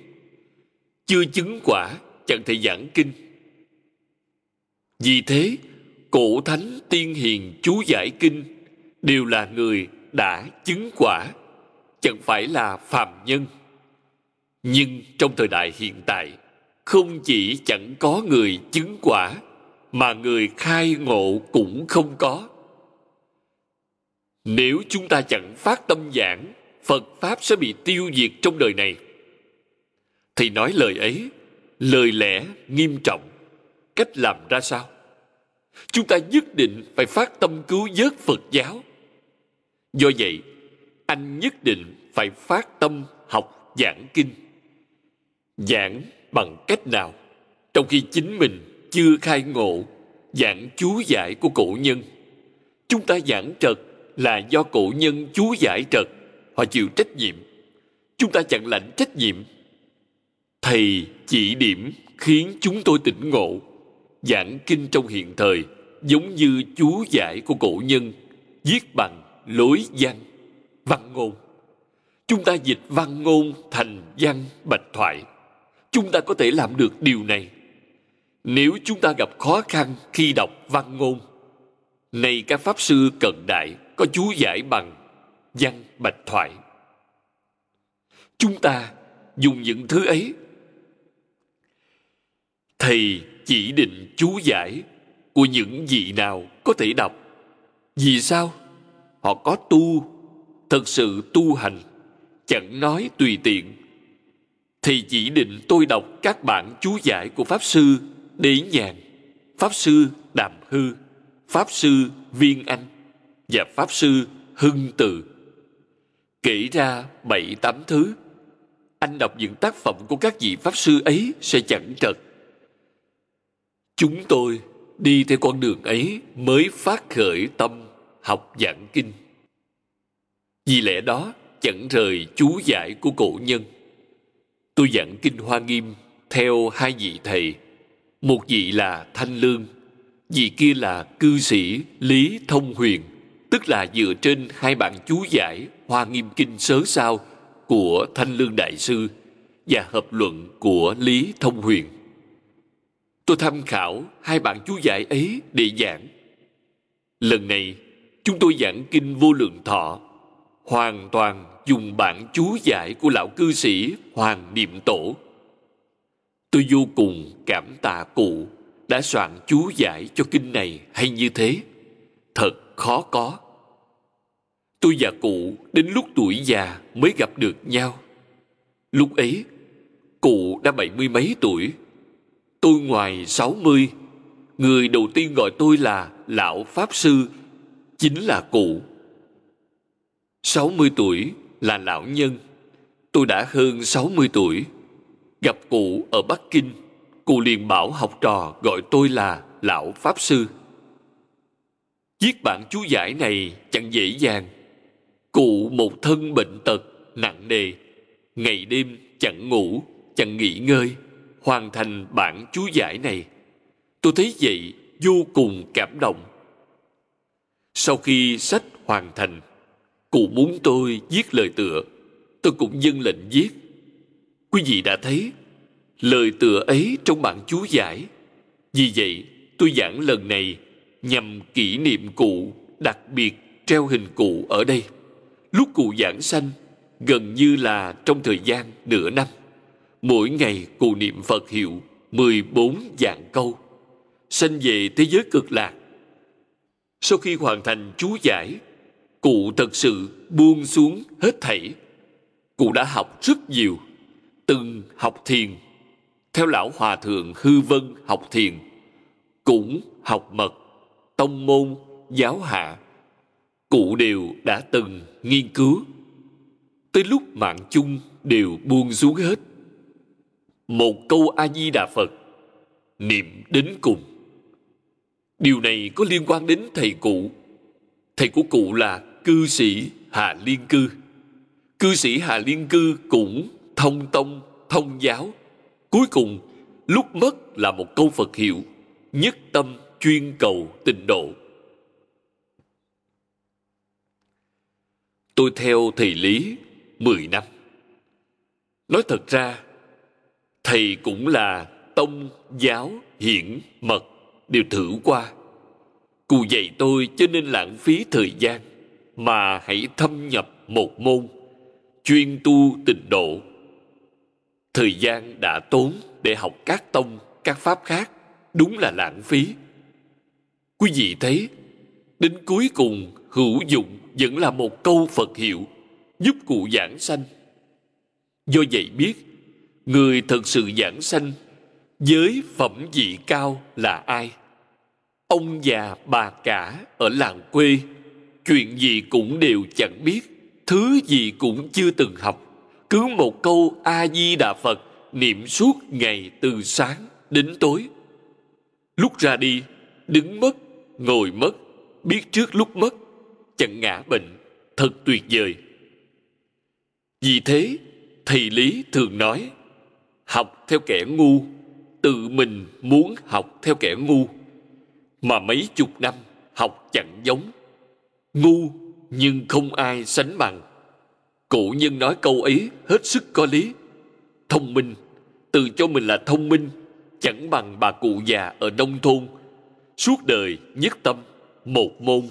Chưa chứng quả, chẳng thể giảng kinh. Vì thế, cổ thánh tiên hiền chú giải kinh đều là người đã chứng quả chẳng phải là phàm nhân. Nhưng trong thời đại hiện tại, không chỉ chẳng có người chứng quả, mà người khai ngộ cũng không có. Nếu chúng ta chẳng phát tâm giảng, phật pháp sẽ bị tiêu diệt trong đời này. Thì nói lời ấy, lời lẽ nghiêm trọng. Cách làm ra sao? Chúng ta nhất định phải phát tâm cứu vớt phật giáo. Do vậy anh nhất định phải phát tâm học giảng kinh. Giảng bằng cách nào? Trong khi chính mình chưa khai ngộ giảng chú giải của cổ nhân, chúng ta giảng trật là do cổ nhân chú giải trật, họ chịu trách nhiệm. Chúng ta chẳng lãnh trách nhiệm. Thầy chỉ điểm khiến chúng tôi tỉnh ngộ. Giảng kinh trong hiện thời giống như chú giải của cổ nhân, viết bằng lối văn văn ngôn. Chúng ta dịch văn ngôn thành văn bạch thoại. Chúng ta có thể làm được điều này. Nếu chúng ta gặp khó khăn khi đọc văn ngôn, này các pháp sư cận đại có chú giải bằng văn bạch thoại. Chúng ta dùng những thứ ấy. Thầy chỉ định chú giải của những vị nào có thể đọc. Vì sao? Họ có tu thật sự tu hành, chẳng nói tùy tiện. Thì chỉ định tôi đọc các bản chú giải của pháp sư đế nhàn, pháp sư đàm hư, pháp sư viên anh và pháp sư hưng từ. Kể ra bảy tám thứ, anh đọc những tác phẩm của các vị pháp sư ấy sẽ chẳng trật. Chúng tôi đi theo con đường ấy mới phát khởi tâm học giảng kinh vì lẽ đó, chẳng rời chú giải của cổ nhân. Tôi giảng kinh hoa nghiêm theo hai vị thầy. Một vị là thanh lương, vị kia là cư sĩ lý thông huyền, tức là dựa trên hai bản chú giải hoa nghiêm kinh sớ sao của thanh lương đại sư và hợp luận của lý thông huyền. Tôi tham khảo hai bản chú giải ấy để giảng. Lần này, chúng tôi giảng kinh vô lượng thọ hoàn toàn dùng bản chú giải của lão cư sĩ hoàng niệm tổ. Tôi vô cùng cảm tạ cụ đã soạn chú giải cho kinh này hay như thế. Thật khó có. Tôi và cụ đến lúc tuổi già mới gặp được nhau. Lúc ấy, cụ đã bảy mươi mấy tuổi. Tôi ngoài sáu mươi. Người đầu tiên gọi tôi là lão pháp sư chính là cụ sáu mươi tuổi là lão nhân. Tôi đã hơn sáu mươi tuổi. Gặp cụ ở bắc kinh, cụ liền bảo học trò gọi tôi là lão pháp sư. Viết bản chú giải này chẳng dễ dàng. Cụ một thân bệnh tật, nặng nề. Ngày đêm chẳng ngủ, chẳng nghỉ ngơi, hoàn thành bản chú giải này. Tôi thấy vậy vô cùng cảm động. Sau khi sách hoàn thành cụ muốn tôi viết lời tựa, tôi cũng dâng lệnh viết. Quý vị đã thấy, lời tựa ấy trong bản chú giải. Vì vậy, tôi giảng lần này nhằm kỷ niệm cụ, đặc biệt treo hình cụ ở đây. Lúc cụ giảng sanh, gần như là trong thời gian nửa năm. Mỗi ngày cụ niệm phật hiệu 14 dạng câu. Sanh về thế giới cực lạc. Sau khi hoàn thành chú giải cụ thật sự buông xuống hết thảy. Cụ đã học rất nhiều, từng học thiền. Theo lão hòa thượng hư vân học thiền, cũng học mật, tông môn, giáo hạ. Cụ đều đã từng nghiên cứu. Tới lúc mạng chung đều buông xuống hết. Một câu a di đà phật, niệm đến cùng. Điều này có liên quan đến thầy cụ. Thầy của cụ là cư sĩ hà liên cư. Cư sĩ hà liên cư cũng thông tông, thông giáo. Cuối cùng, lúc mất là một câu phật hiệu, nhất tâm chuyên cầu tịnh độ. Tôi theo thầy lý 10 năm. Nói thật ra, thầy cũng là tông, giáo, hiển, mật, đều thử qua. Cụ dạy tôi cho nên lãng phí thời gian mà hãy thâm nhập một môn, chuyên tu tịnh độ. Thời gian đã tốn để học các tông, các pháp khác, đúng là lãng phí. Quý vị thấy, đến cuối cùng hữu dụng vẫn là một câu phật hiệu, giúp cụ giảng sanh. Do vậy biết, người thật sự giảng sanh với phẩm vị cao là ai? Ông già bà cả ở làng quê chuyện gì cũng đều chẳng biết, thứ gì cũng chưa từng học. Cứ một câu a di đà phật, niệm suốt ngày từ sáng đến tối. Lúc ra đi, đứng mất, ngồi mất, biết trước lúc mất, chẳng ngã bệnh, thật tuyệt vời. Vì thế, thầy lý thường nói, học theo kẻ ngu, tự mình muốn học theo kẻ ngu. Mà mấy chục năm học chẳng giống ngu nhưng không ai sánh bằng. Cổ nhân nói câu ấy hết sức có lý. Thông minh tự cho mình là thông minh, chẳng bằng bà cụ già ở nông thôn. Suốt đời nhất tâm, một môn,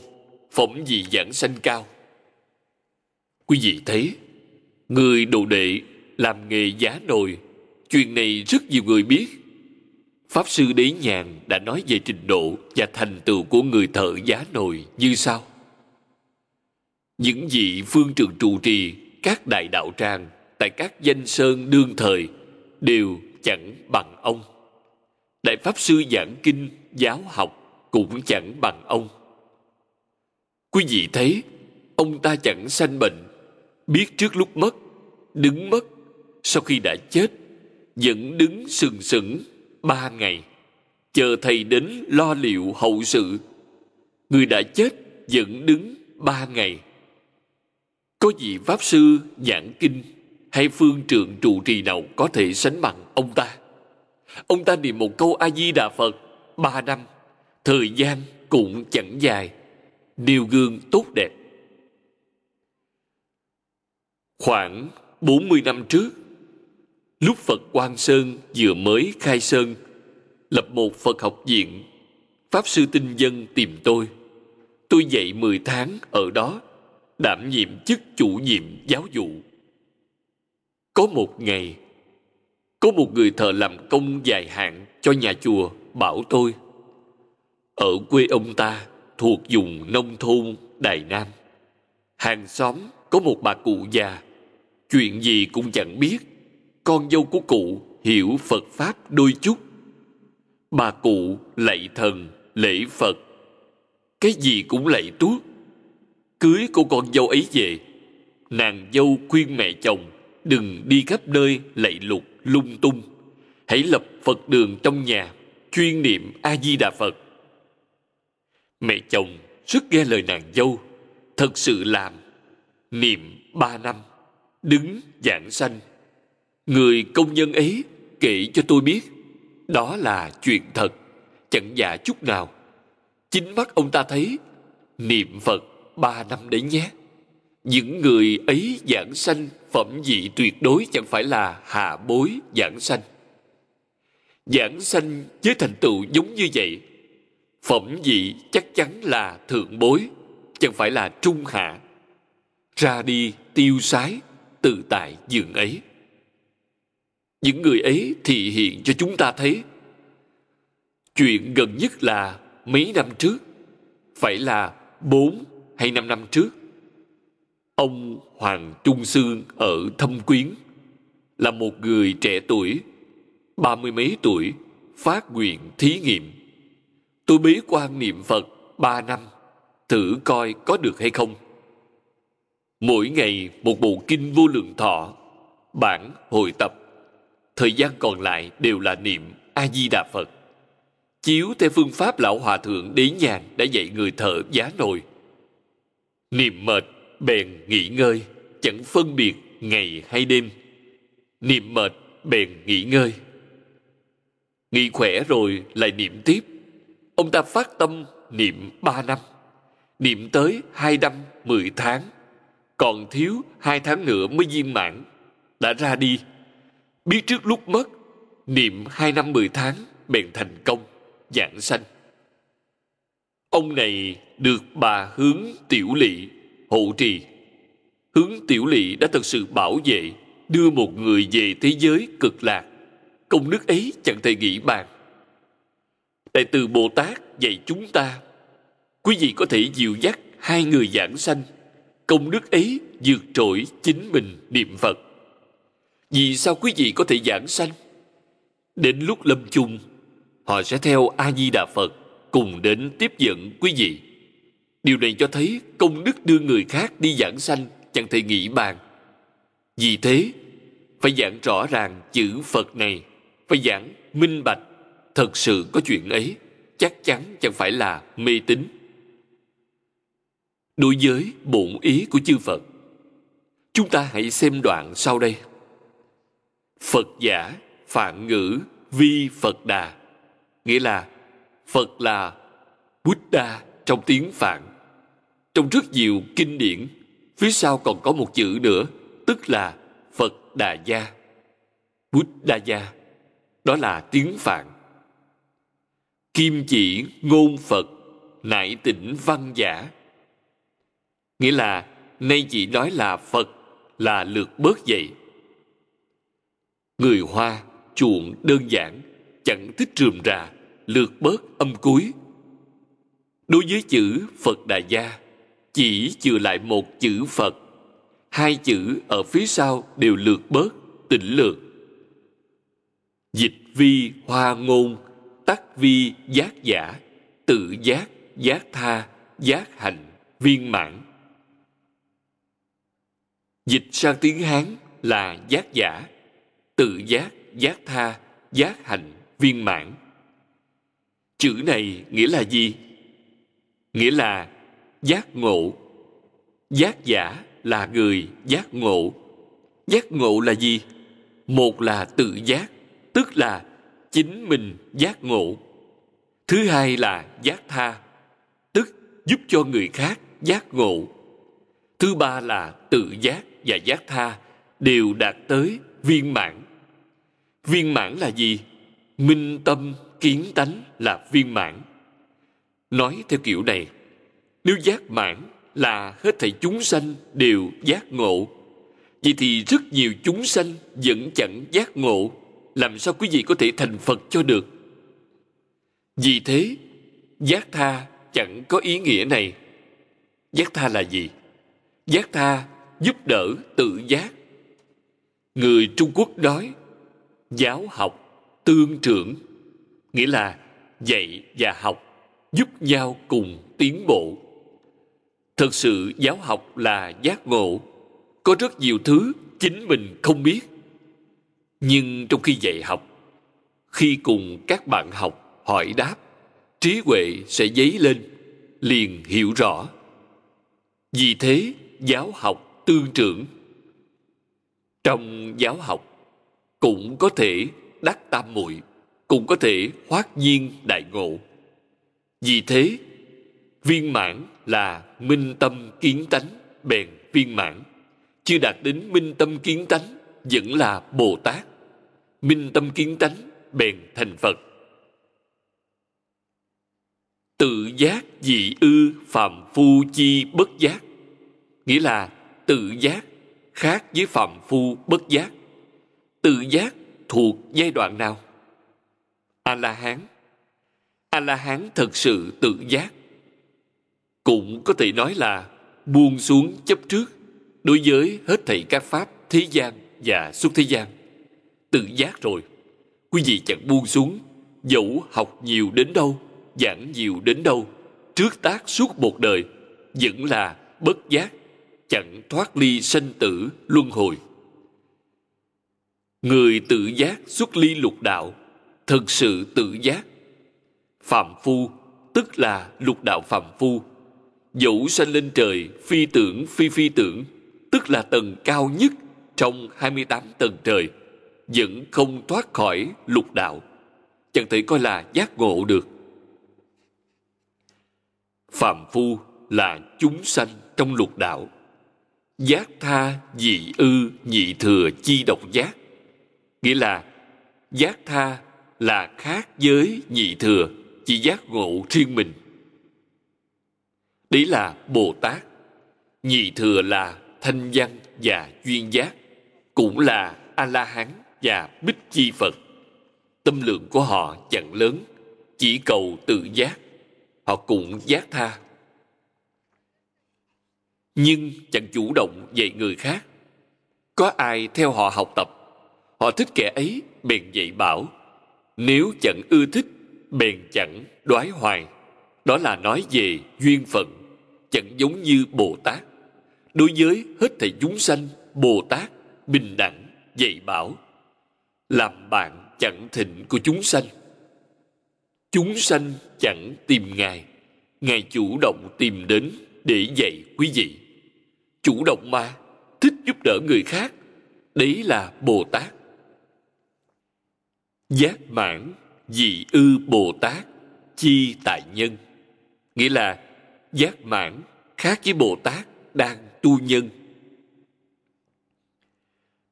phẩm vị giảng sanh cao. Quý vị thấy, người đồ đệ làm nghề giá nồi, chuyện này rất nhiều người biết. Pháp sư đế nhàn đã nói về trình độ và thành tựu của người thợ giá nồi như sau những vị phương trường trụ trì, các đại đạo tràng tại các danh sơn đương thời đều chẳng bằng ông. Đại pháp sư giảng kinh giáo học cũng chẳng bằng ông. Quý vị thấy, ông ta chẳng sanh bệnh, biết trước lúc mất, đứng mất, sau khi đã chết, vẫn đứng sừng sững ba ngày, chờ thầy đến lo liệu hậu sự. Người đã chết vẫn đứng ba ngày có gì pháp sư giảng kinh hay phương trượng trụ trì nào có thể sánh bằng ông ta? Ông ta niệm một câu a di đà phật ba năm, thời gian cũng chẳng dài điều gương tốt đẹp. Khoảng 40 năm trước, lúc Phật Quang Sơn vừa mới khai sơn, lập một Phật học viện, Pháp Sư Tinh Dân tìm tôi. Tôi dạy 10 tháng ở đó đảm nhiệm chức chủ nhiệm giáo dụ. Có một ngày, có một người thợ làm công dài hạn cho nhà chùa bảo tôi, ở quê ông ta thuộc vùng nông thôn đài nam, hàng xóm có một bà cụ già, chuyện gì cũng chẳng biết. Con dâu của cụ hiểu phật pháp đôi chút. Bà cụ lạy thần lễ phật, cái gì cũng lạy tuốt cưới cô con dâu ấy về. Nàng dâu khuyên mẹ chồng, đừng đi khắp nơi lạy lục, lung tung. Hãy lập phật đường trong nhà, chuyên niệm a di đà phật. Mẹ chồng rất nghe lời nàng dâu, thật sự làm, niệm ba năm, đứng giảng sanh. Người công nhân ấy kể cho tôi biết, đó là chuyện thật, chẳng giả chút nào. Chính mắt ông ta thấy, niệm phật ba năm đấy nhé. Những người ấy giảng sanh phẩm vị tuyệt đối chẳng phải là hạ bối giảng sanh. Giảng sanh với thành tựu giống như vậy, phẩm vị chắc chắn là thượng bối, chẳng phải là trung hạ. Ra đi tiêu sái tự tại giường ấy. Những người ấy thì hiện cho chúng ta thấy, chuyện gần nhất là mấy năm trước, phải là bốn hay năm năm trước, ông hoàng trung sương ở thâm quyến là một người trẻ tuổi, ba mươi mấy tuổi, phát nguyện thí nghiệm. Tôi bế quan niệm phật ba năm, thử coi có được hay không. Mỗi ngày một bộ kinh vô lượng thọ, bản hồi tập. Thời gian còn lại đều là niệm a di đà phật, chiếu theo phương pháp lão hòa thượng đế nhàn đã dạy người thợ giá nồi niệm mệt, bèn nghỉ ngơi, chẳng phân biệt ngày hay đêm. Niệm mệt, bèn nghỉ ngơi. Nghỉ khỏe rồi lại niệm tiếp. Ông ta phát tâm niệm ba năm. Niệm tới hai năm mười tháng. Còn thiếu hai tháng nữa mới viên mãn, đã ra đi. Biết trước lúc mất, niệm hai năm mười tháng, bèn thành công dạng sanh ông này được bà hướng tiểu lỵ hộ trì. Hướng tiểu lỵ đã thật sự bảo vệ, đưa một người về thế giới cực lạc. Công đức ấy chẳng thể nghĩ bàn. Đại từ bồ tát dạy chúng ta, quý vị có thể dìu dắt hai người giảng sanh. Công đức ấy vượt trội chính mình niệm phật. Vì sao quý vị có thể giảng sanh? Đến lúc lâm chung, họ sẽ theo a di đà phật cùng đến tiếp dẫn quý vị. Điều này cho thấy công đức đưa người khác đi giảng sanh chẳng thể nghĩ bàn. Vì thế, phải giảng rõ ràng chữ phật này, phải giảng minh bạch. Thật sự có chuyện ấy, chắc chắn chẳng phải là mê tín. Đối với bổn ý của chư phật, chúng ta hãy xem đoạn sau đây. Phật giả phạn ngữ vi phật đà, nghĩa là phật là buddha trong tiếng phạn. Trong rất nhiều kinh điển, phía sau còn có một chữ nữa, tức là phật đà gia. Buddha gia, đó là tiếng phạn. Kim chỉ ngôn phật nại tỉnh văn giả. Nghĩa là, nay chỉ nói là phật, là lược bớt vậy người hoa chuộng đơn giản, chẳng thích rườm rà lược bớt âm cuối. Đối với chữ phật đà gia, chỉ chừa lại một chữ phật, hai chữ ở phía sau đều lược bớt tỉnh lược dịch vi hoa ngôn, tắc vi giác giả, tự giác giác tha, giác hành viên mãn. Dịch sang tiếng hán là giác giả, tự giác giác tha, giác hành viên mãn chữ này nghĩa là gì? Nghĩa là giác ngộ. Giác giả là người giác ngộ. Giác ngộ là gì? Một là tự giác, tức là chính mình giác ngộ. Thứ hai là giác tha, tức giúp cho người khác giác ngộ. Thứ ba là tự giác và giác tha đều đạt tới viên mãn. Viên mãn là gì? Minh tâm kiến tánh là viên mãn. Nói theo kiểu này, nếu giác mãn là hết thảy chúng sanh đều giác ngộ, vậy thì rất nhiều chúng sanh vẫn chẳng giác ngộ, làm sao quý vị có thể thành phật cho được? Vì thế, giác tha chẳng có ý nghĩa này. Giác tha là gì? Giác tha giúp đỡ tự giác. Người trung quốc nói, giáo học tương trưởng nghĩa là dạy và học, giúp nhau cùng tiến bộ. Thật sự giáo học là giác ngộ. Có rất nhiều thứ chính mình không biết. Nhưng trong khi dạy học, khi cùng các bạn học hỏi đáp, trí huệ sẽ dấy lên, liền hiểu rõ. Vì thế, giáo học tương trưởng. Trong giáo học cũng có thể đắc tam muội cũng có thể hoát nhiên đại ngộ. Vì thế, viên mãn là minh tâm kiến tánh, bèn viên mãn. Chưa đạt đến minh tâm kiến tánh, vẫn là bồ tát. Minh tâm kiến tánh, bèn thành phật. Tự giác dị ư phàm phu chi bất giác. Nghĩa là tự giác khác với phàm phu bất giác. Tự giác thuộc giai đoạn nào? A la hán a la hán thật sự tự giác. Cũng có thể nói là buông xuống chấp trước đối với hết thảy các pháp thế gian và xuất thế gian. Tự giác rồi. Quý vị chẳng buông xuống dẫu học nhiều đến đâu, giảng nhiều đến đâu, trước tác suốt một đời vẫn là bất giác, chẳng thoát ly sanh tử luân hồi. Người tự giác xuất ly lục đạo thực sự tự giác. Phạm phu, tức là lục đạo phạm phu, dẫu sanh lên trời phi tưởng phi phi tưởng, tức là tầng cao nhất trong 28 tầng trời, vẫn không thoát khỏi lục đạo. Chẳng thể coi là giác ngộ được. Phạm phu là chúng sanh trong lục đạo. Giác tha, dị ư, nhị thừa, chi độc giác. Nghĩa là, giác tha là khác với nhị thừa, chỉ giác ngộ riêng mình. Đấy là bồ tát. Nhị thừa là thanh văn và duyên giác, cũng là a la hán và bích chi phật. Tâm lượng của họ chẳng lớn, chỉ cầu tự giác, họ cũng giác tha. Nhưng chẳng chủ động dạy người khác. Có ai theo họ học tập, họ thích kẻ ấy bèn dạy bảo nếu chẳng ưa thích, bèn chẳng đoái hoài. Đó là nói về duyên phận, chẳng giống như bồ tát. Đối với hết thảy chúng sanh, bồ tát bình đẳng, dạy bảo, làm bạn chẳng thịnh của chúng sanh. Chúng sanh chẳng tìm ngài ngài chủ động tìm đến để dạy quý vị. Chủ động mà, thích giúp đỡ người khác, đấy là bồ tát giác mãn dị ư bồ tát, chi tại nhân. Nghĩa là, giác mãn khác với bồ tát đang tu nhân.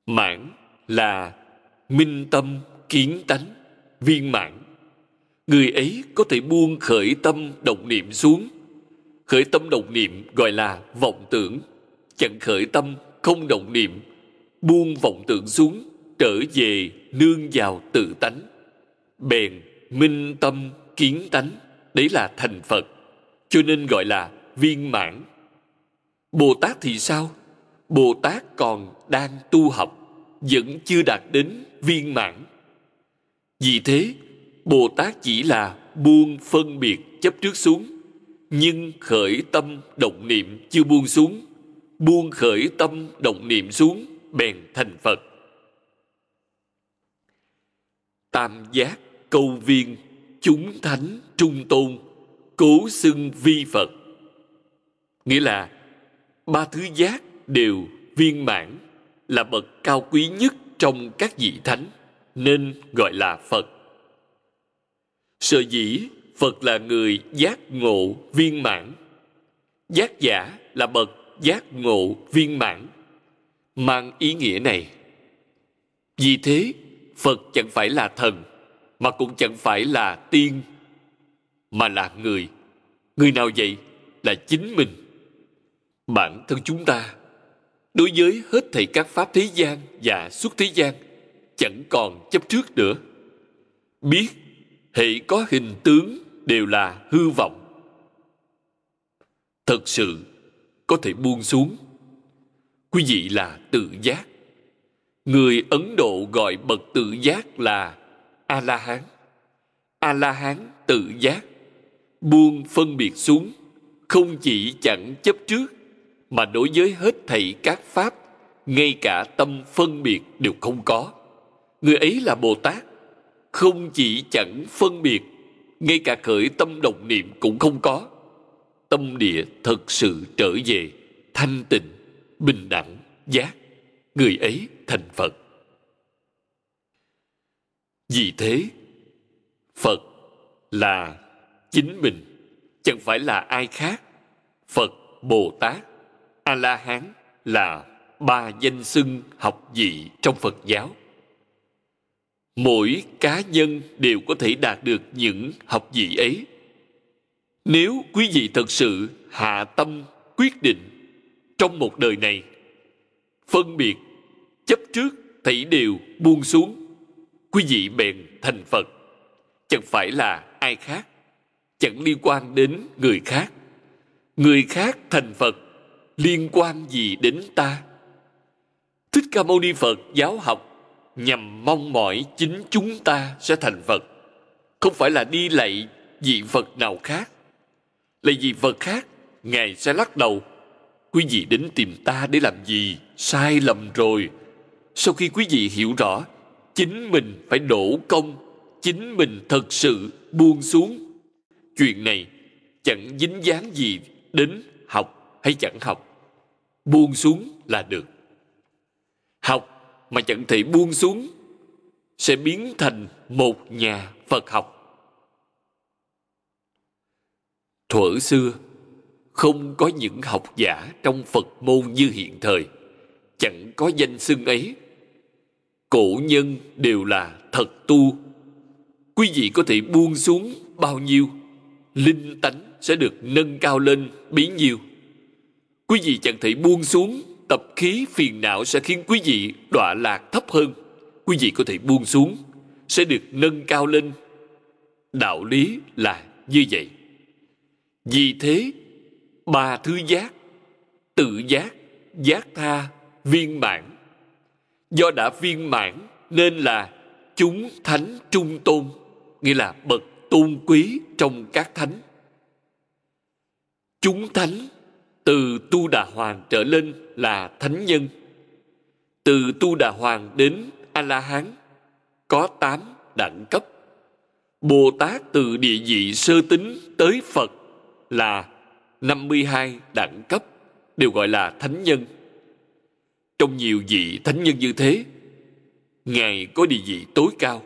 Mãn là minh tâm kiến tánh, viên mãn. Người ấy có thể buông khởi tâm động niệm xuống. Khởi tâm động niệm gọi là vọng tưởng. Chẳng khởi tâm không động niệm, buông vọng tưởng xuống trở về nương vào tự tánh. Bèn minh tâm kiến tánh, đấy là thành phật, cho nên gọi là viên mãn. Bồ tát thì sao? Bồ tát còn đang tu học, vẫn chưa đạt đến viên mãn. Vì thế, bồ tát chỉ là buông phân biệt chấp trước xuống, nhưng khởi tâm động niệm chưa buông xuống. Buông khởi tâm động niệm xuống, bèn thành phật tam giác câu viên, chúng thánh trung tôn, cố xưng vi phật. Nghĩa là, ba thứ giác đều viên mãn, là bậc cao quý nhất trong các vị thánh, nên gọi là phật. Sở dĩ phật là người giác ngộ viên mãn. Giác giả là bậc giác ngộ viên mãn. Mang ý nghĩa này, vì thế phật chẳng phải là thần, mà cũng chẳng phải là tiên, mà là người. Người nào vậy? Là chính mình. Bản thân chúng ta, đối với hết thảy các pháp thế gian và xuất thế gian, chẳng còn chấp trước nữa. Biết, hệ có hình tướng đều là hư vọng. Thật sự, có thể buông xuống. Quý vị là tự giác người ấn độ gọi bậc tự giác là a la hán a la hán tự giác, buông phân biệt xuống, không chỉ chẳng chấp trước, mà đối với hết thảy các pháp, ngay cả tâm phân biệt đều không có. Người ấy là bồ tát, không chỉ chẳng phân biệt, ngay cả khởi tâm động niệm cũng không có. Tâm địa thật sự trở về thanh tịnh, bình đẳng, giác người ấy thành phật. Vì thế, phật là chính mình, chẳng phải là ai khác. Phật bồ tát a la hán là ba danh xưng học vị trong phật giáo. Mỗi cá nhân đều có thể đạt được những học vị ấy. Nếu quý vị thật sự hạ tâm quyết định trong một đời này phân biệt, chấp trước thảy đều buông xuống. Quý vị bèn thành phật. Chẳng phải là ai khác, chẳng liên quan đến người khác. Người khác thành phật, liên quan gì đến ta? Thích ca mâu ni phật giáo học, nhằm mong mỏi chính chúng ta sẽ thành phật. Không phải là đi lạy vị phật nào khác. Lạy vị phật khác, ngài sẽ lắc đầu quý vị đến tìm ta để làm gì? Sai lầm rồi. Sau khi quý vị hiểu rõ, chính mình phải đổ công, chính mình thật sự buông xuống. Chuyện này chẳng dính dáng gì đến học hay chẳng học. Buông xuống là được. Học mà chẳng thể buông xuống sẽ biến thành một nhà phật học. Thuở xưa không có những học giả trong phật môn như hiện thời. Chẳng có danh xưng ấy. Cổ nhân đều là thật tu. Quý vị có thể buông xuống bao nhiêu, linh tánh sẽ được nâng cao lên bấy nhiêu. Quý vị chẳng thể buông xuống, tập khí phiền não sẽ khiến quý vị đọa lạc thấp hơn. Quý vị có thể buông xuống, sẽ được nâng cao lên. Đạo lý là như vậy. Vì thế ba thứ giác, tự giác giác tha, viên mãn. Do đã viên mãn nên là chúng thánh trung tôn, nghĩa là bậc tôn quý trong các thánh. Chúng thánh từ tu đà hoàng trở lên là thánh nhân. Từ tu đà hoàng đến a la hán có tám đẳng cấp. Bồ tát từ địa vị sơ tính tới phật là 52 đẳng cấp, đều gọi là thánh nhân. Trong nhiều vị thánh nhân như thế, ngài có địa vị tối cao,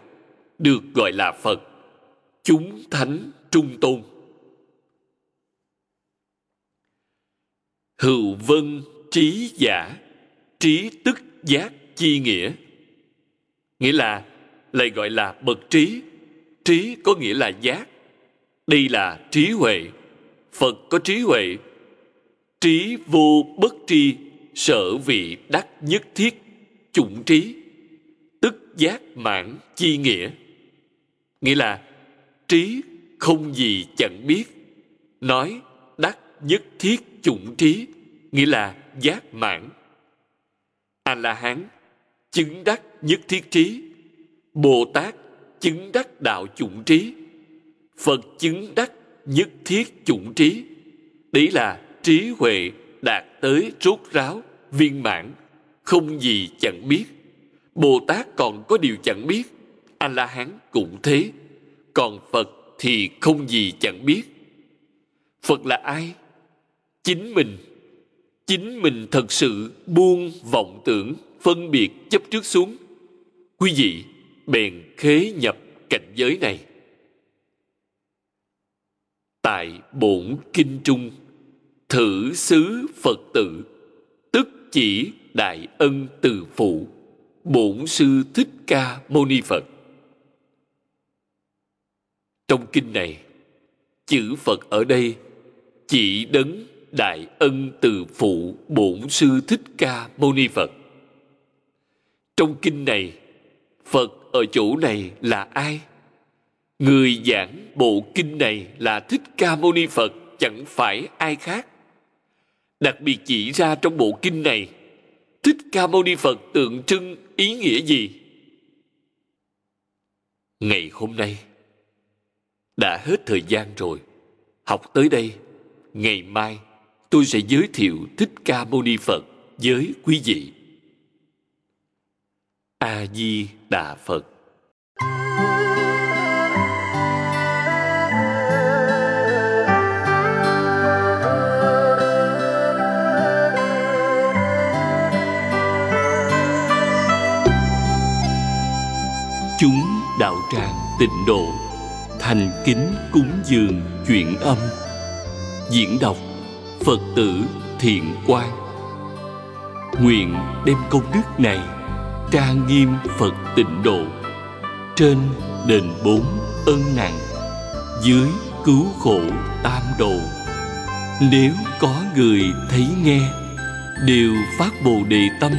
được gọi là phật, chúng thánh trung tôn. Hữu vân trí giả, trí tức giác chi nghĩa. Nghĩa là, lại gọi là bậc trí. Trí có nghĩa là giác, đây là trí huệ phật có trí huệ. Trí vô bất tri, sở vị đắc nhất thiết, chủng trí, tức giác mãn chi nghĩa. Nghĩa là, trí không gì chẳng biết, nói đắc nhất thiết chủng trí, nghĩa là giác mãn. A la hán chứng đắc nhất thiết trí. Bồ tát chứng đắc đạo chủng trí. Phật chứng đắc nhất thiết chủng trí. Đấy là trí huệ đạt tới rốt ráo, viên mãn, không gì chẳng biết. Bồ tát còn có điều chẳng biết a la hán cũng thế. Còn phật thì không gì chẳng biết. Phật là ai? Chính mình. Chính mình thật sự buông vọng tưởng, phân biệt chấp trước xuống. Quý vị, bèn khế nhập cảnh giới này tại bổn kinh trung. Thử xứ phật tự tức chỉ đại ân từ phụ. Bổn sư thích ca mâu ni phật. Trong kinh này, chữ phật ở đây chỉ đấng đại ân từ phụ bổn sư thích ca mâu ni phật. Trong kinh này, phật ở chỗ này là ai? Người giảng bộ kinh này là thích ca mâu ni phật, chẳng phải ai khác. Đặc biệt chỉ ra trong bộ kinh này, thích ca mâu ni phật tượng trưng ý nghĩa gì? Ngày hôm nay, đã hết thời gian rồi. Học tới đây, ngày mai tôi sẽ giới thiệu thích ca mâu ni phật với quý vị. A di đà phật. Tịnh độ, thành kính cúng dường chuyện âm. Diễn đọc phật tử thiện quan nguyện đem công đức này trang nghiêm phật tịnh độ. Trên đền bốn ân nặng, dưới cứu khổ tam độ. Nếu có người thấy nghe, đều phát bồ đề tâm.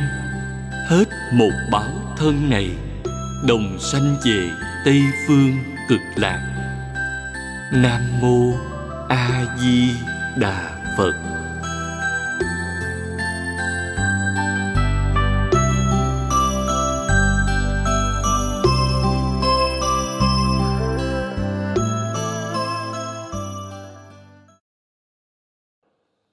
Hết một báo thân này, đồng sanh về tây phương cực lạc. Nam mô a di đà phật.